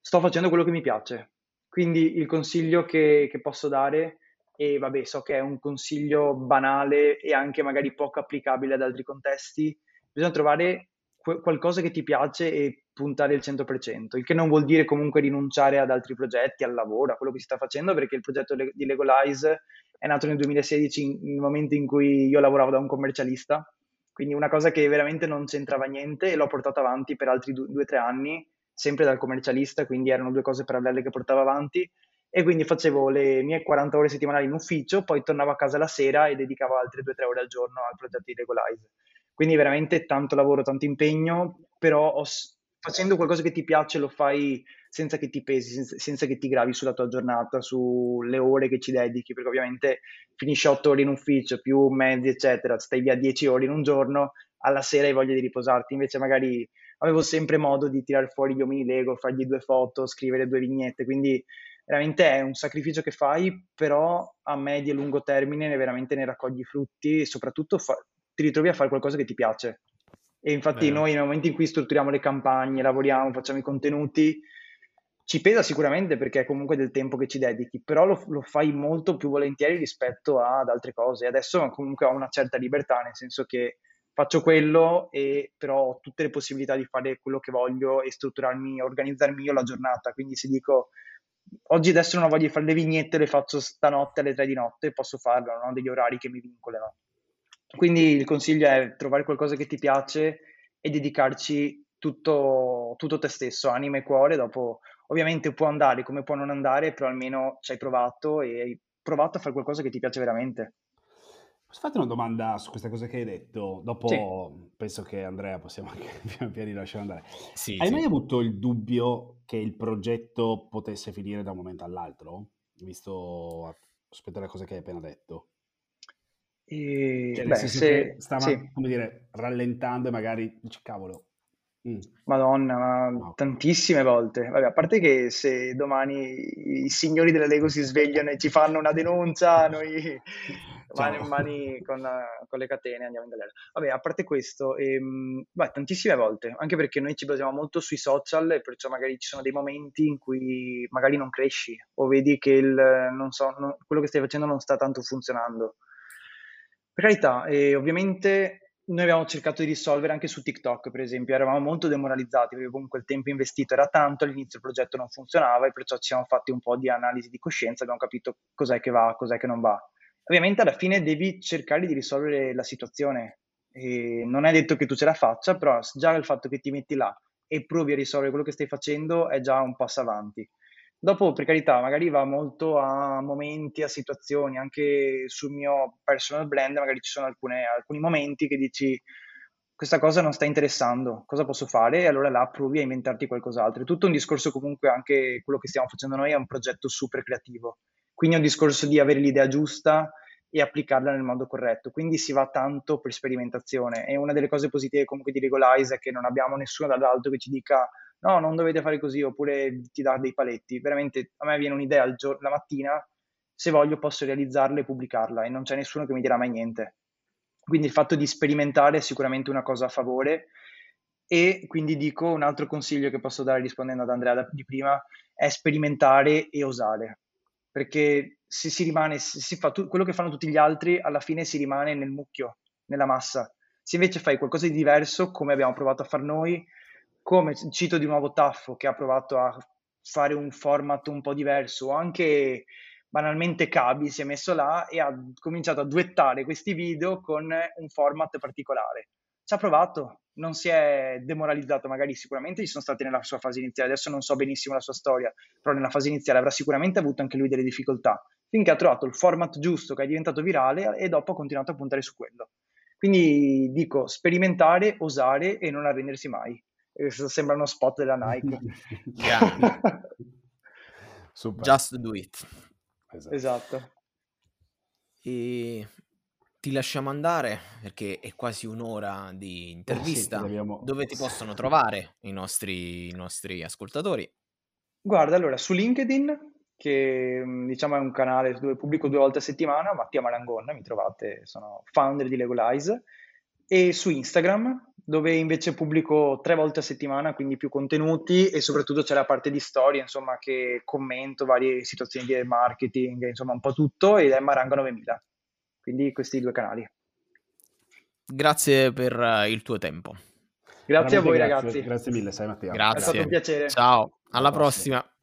sto facendo quello che mi piace. Quindi il consiglio che, che posso dare, e vabbè, so che è un consiglio banale e anche magari poco applicabile ad altri contesti, bisogna trovare qualcosa che ti piace e puntare il 100%, il che non vuol dire comunque rinunciare ad altri progetti, al lavoro, a quello che si sta facendo, perché il progetto di Legolize è nato nel 2016, nel momento in cui io lavoravo da un commercialista, quindi una cosa che veramente non c'entrava niente e l'ho portato avanti per altri due o tre anni, sempre dal commercialista, quindi erano due cose parallele che portavo avanti e quindi facevo le mie 40 ore settimanali in ufficio, poi tornavo a casa la sera e dedicavo altre 2-3 ore al giorno al progetto di Legolize. Quindi veramente tanto lavoro, tanto impegno, però ho, facendo qualcosa che ti piace lo fai senza che ti pesi, senza, senza, che ti gravi sulla tua giornata, sulle ore che ci dedichi, perché ovviamente finisci 8 ore in ufficio, più mezzi, eccetera, stai via 10 ore in un giorno, alla sera hai voglia di riposarti, invece magari avevo sempre modo di tirare fuori gli omini Lego, fargli due foto, scrivere due vignette, quindi veramente è un sacrificio che fai, però a medio e lungo termine ne veramente ne raccogli frutti e soprattutto fa- ti ritrovi a fare qualcosa che ti piace. E infatti Beh. noi nel momento in cui strutturiamo le campagne, lavoriamo, facciamo i contenuti, ci pesa sicuramente perché è comunque del tempo che ci dedichi, però lo, lo, fai molto più volentieri rispetto ad altre cose. Adesso comunque ho una certa libertà, nel senso che faccio quello e però ho tutte le possibilità di fare quello che voglio e strutturarmi, organizzarmi io la giornata. Quindi se dico oggi adesso non ho voglia di fare le vignette, le faccio stanotte alle tre di notte, posso farlo, non ho degli orari che mi vincolano. Quindi il consiglio è trovare qualcosa che ti piace e dedicarci tutto, tutto te stesso, anima e cuore. Dopo, ovviamente, può andare come può non andare, però almeno ci hai provato e hai provato a fare qualcosa che ti piace veramente. Posso farti una domanda su questa cosa che hai detto? Dopo sì. penso che Andrea possiamo anche piano piano lasciare andare. Sì, hai sì. mai avuto il dubbio che il progetto potesse finire da un momento all'altro? Visto rispetto alla cosa che hai appena detto. E, cioè, beh, se, stava, sì. come dire, rallentando e magari dici, cavolo, Mm. Madonna, no. tantissime volte. Vabbè, a parte che se domani i signori della Lego si svegliano e ci fanno una denuncia, noi mani, mani con, con, le catene andiamo in galera. Vabbè, a parte questo, ehm, beh, tantissime volte, anche perché noi ci basiamo molto sui social e perciò magari ci sono dei momenti in cui magari non cresci o vedi che il, non so, non, quello che stai facendo non sta tanto funzionando. Per carità, e ovviamente noi abbiamo cercato di risolvere anche su TikTok, per esempio, eravamo molto demoralizzati perché comunque il tempo investito era tanto, all'inizio il progetto non funzionava e perciò ci siamo fatti un po' di analisi di coscienza, abbiamo capito cos'è che va, cos'è che non va. Ovviamente alla fine devi cercare di risolvere la situazione e non è detto che tu ce la faccia, però già il fatto che ti metti là e provi a risolvere quello che stai facendo è già un passo avanti. Dopo, per carità, magari va molto a momenti, a situazioni, anche sul mio personal brand, magari ci sono alcune, alcuni momenti che dici questa cosa non sta interessando, cosa posso fare? E allora là provi a inventarti qualcos'altro. È tutto un discorso comunque anche quello che stiamo facendo noi è un progetto super creativo, quindi è un discorso di avere l'idea giusta e applicarla nel modo corretto, quindi si va tanto per sperimentazione e una delle cose positive comunque di Legolize è che non abbiamo nessuno dall'alto che ci dica no, non dovete fare così, oppure ti dà dei paletti. Veramente a me viene un'idea il giorno, la mattina, se voglio posso realizzarla e pubblicarla e non c'è nessuno che mi dirà mai niente. Quindi il fatto di sperimentare è sicuramente una cosa a favore e quindi dico un altro consiglio che posso dare rispondendo ad Andrea di prima è sperimentare e osare. Perché se si rimane, se si fa tu, quello che fanno tutti gli altri, alla fine si rimane nel mucchio, nella massa. Se invece fai qualcosa di diverso, come abbiamo provato a fare noi, come cito di nuovo Taffo che ha provato a fare un format un po' diverso, anche banalmente Cabi si è messo là e ha cominciato a duettare questi video con un format particolare. Ci ha provato, non si è demoralizzato, magari sicuramente ci sono stati nella sua fase iniziale, adesso non so benissimo la sua storia, però nella fase iniziale avrà sicuramente avuto anche lui delle difficoltà, finché ha trovato il format giusto che è diventato virale e dopo ha continuato a puntare su quello. Quindi dico sperimentare, osare e non arrendersi mai sembra uno spot della Nike. Just do it. Esatto. esatto. E ti lasciamo andare perché è quasi un'ora di intervista. Eh sì, dobbiamo... Dove ti possono trovare i nostri, i nostri ascoltatori? Guarda, allora su LinkedIn, che diciamo è un canale dove pubblico due volte a settimana, Mattia Marangonna, mi trovate, sono founder di Legolize, e su Instagram, dove invece pubblico tre volte a settimana, quindi più contenuti e soprattutto c'è la parte di storia, insomma, che commento varie situazioni di marketing, insomma, un po' tutto ed è Maranga 9000. Quindi questi due canali. Grazie per eh, il tuo tempo. Grazie Veramente a voi grazie, ragazzi. Grazie mille, sai Mattia. Grazie. È stato un piacere. Ciao, alla, alla prossima. prossima.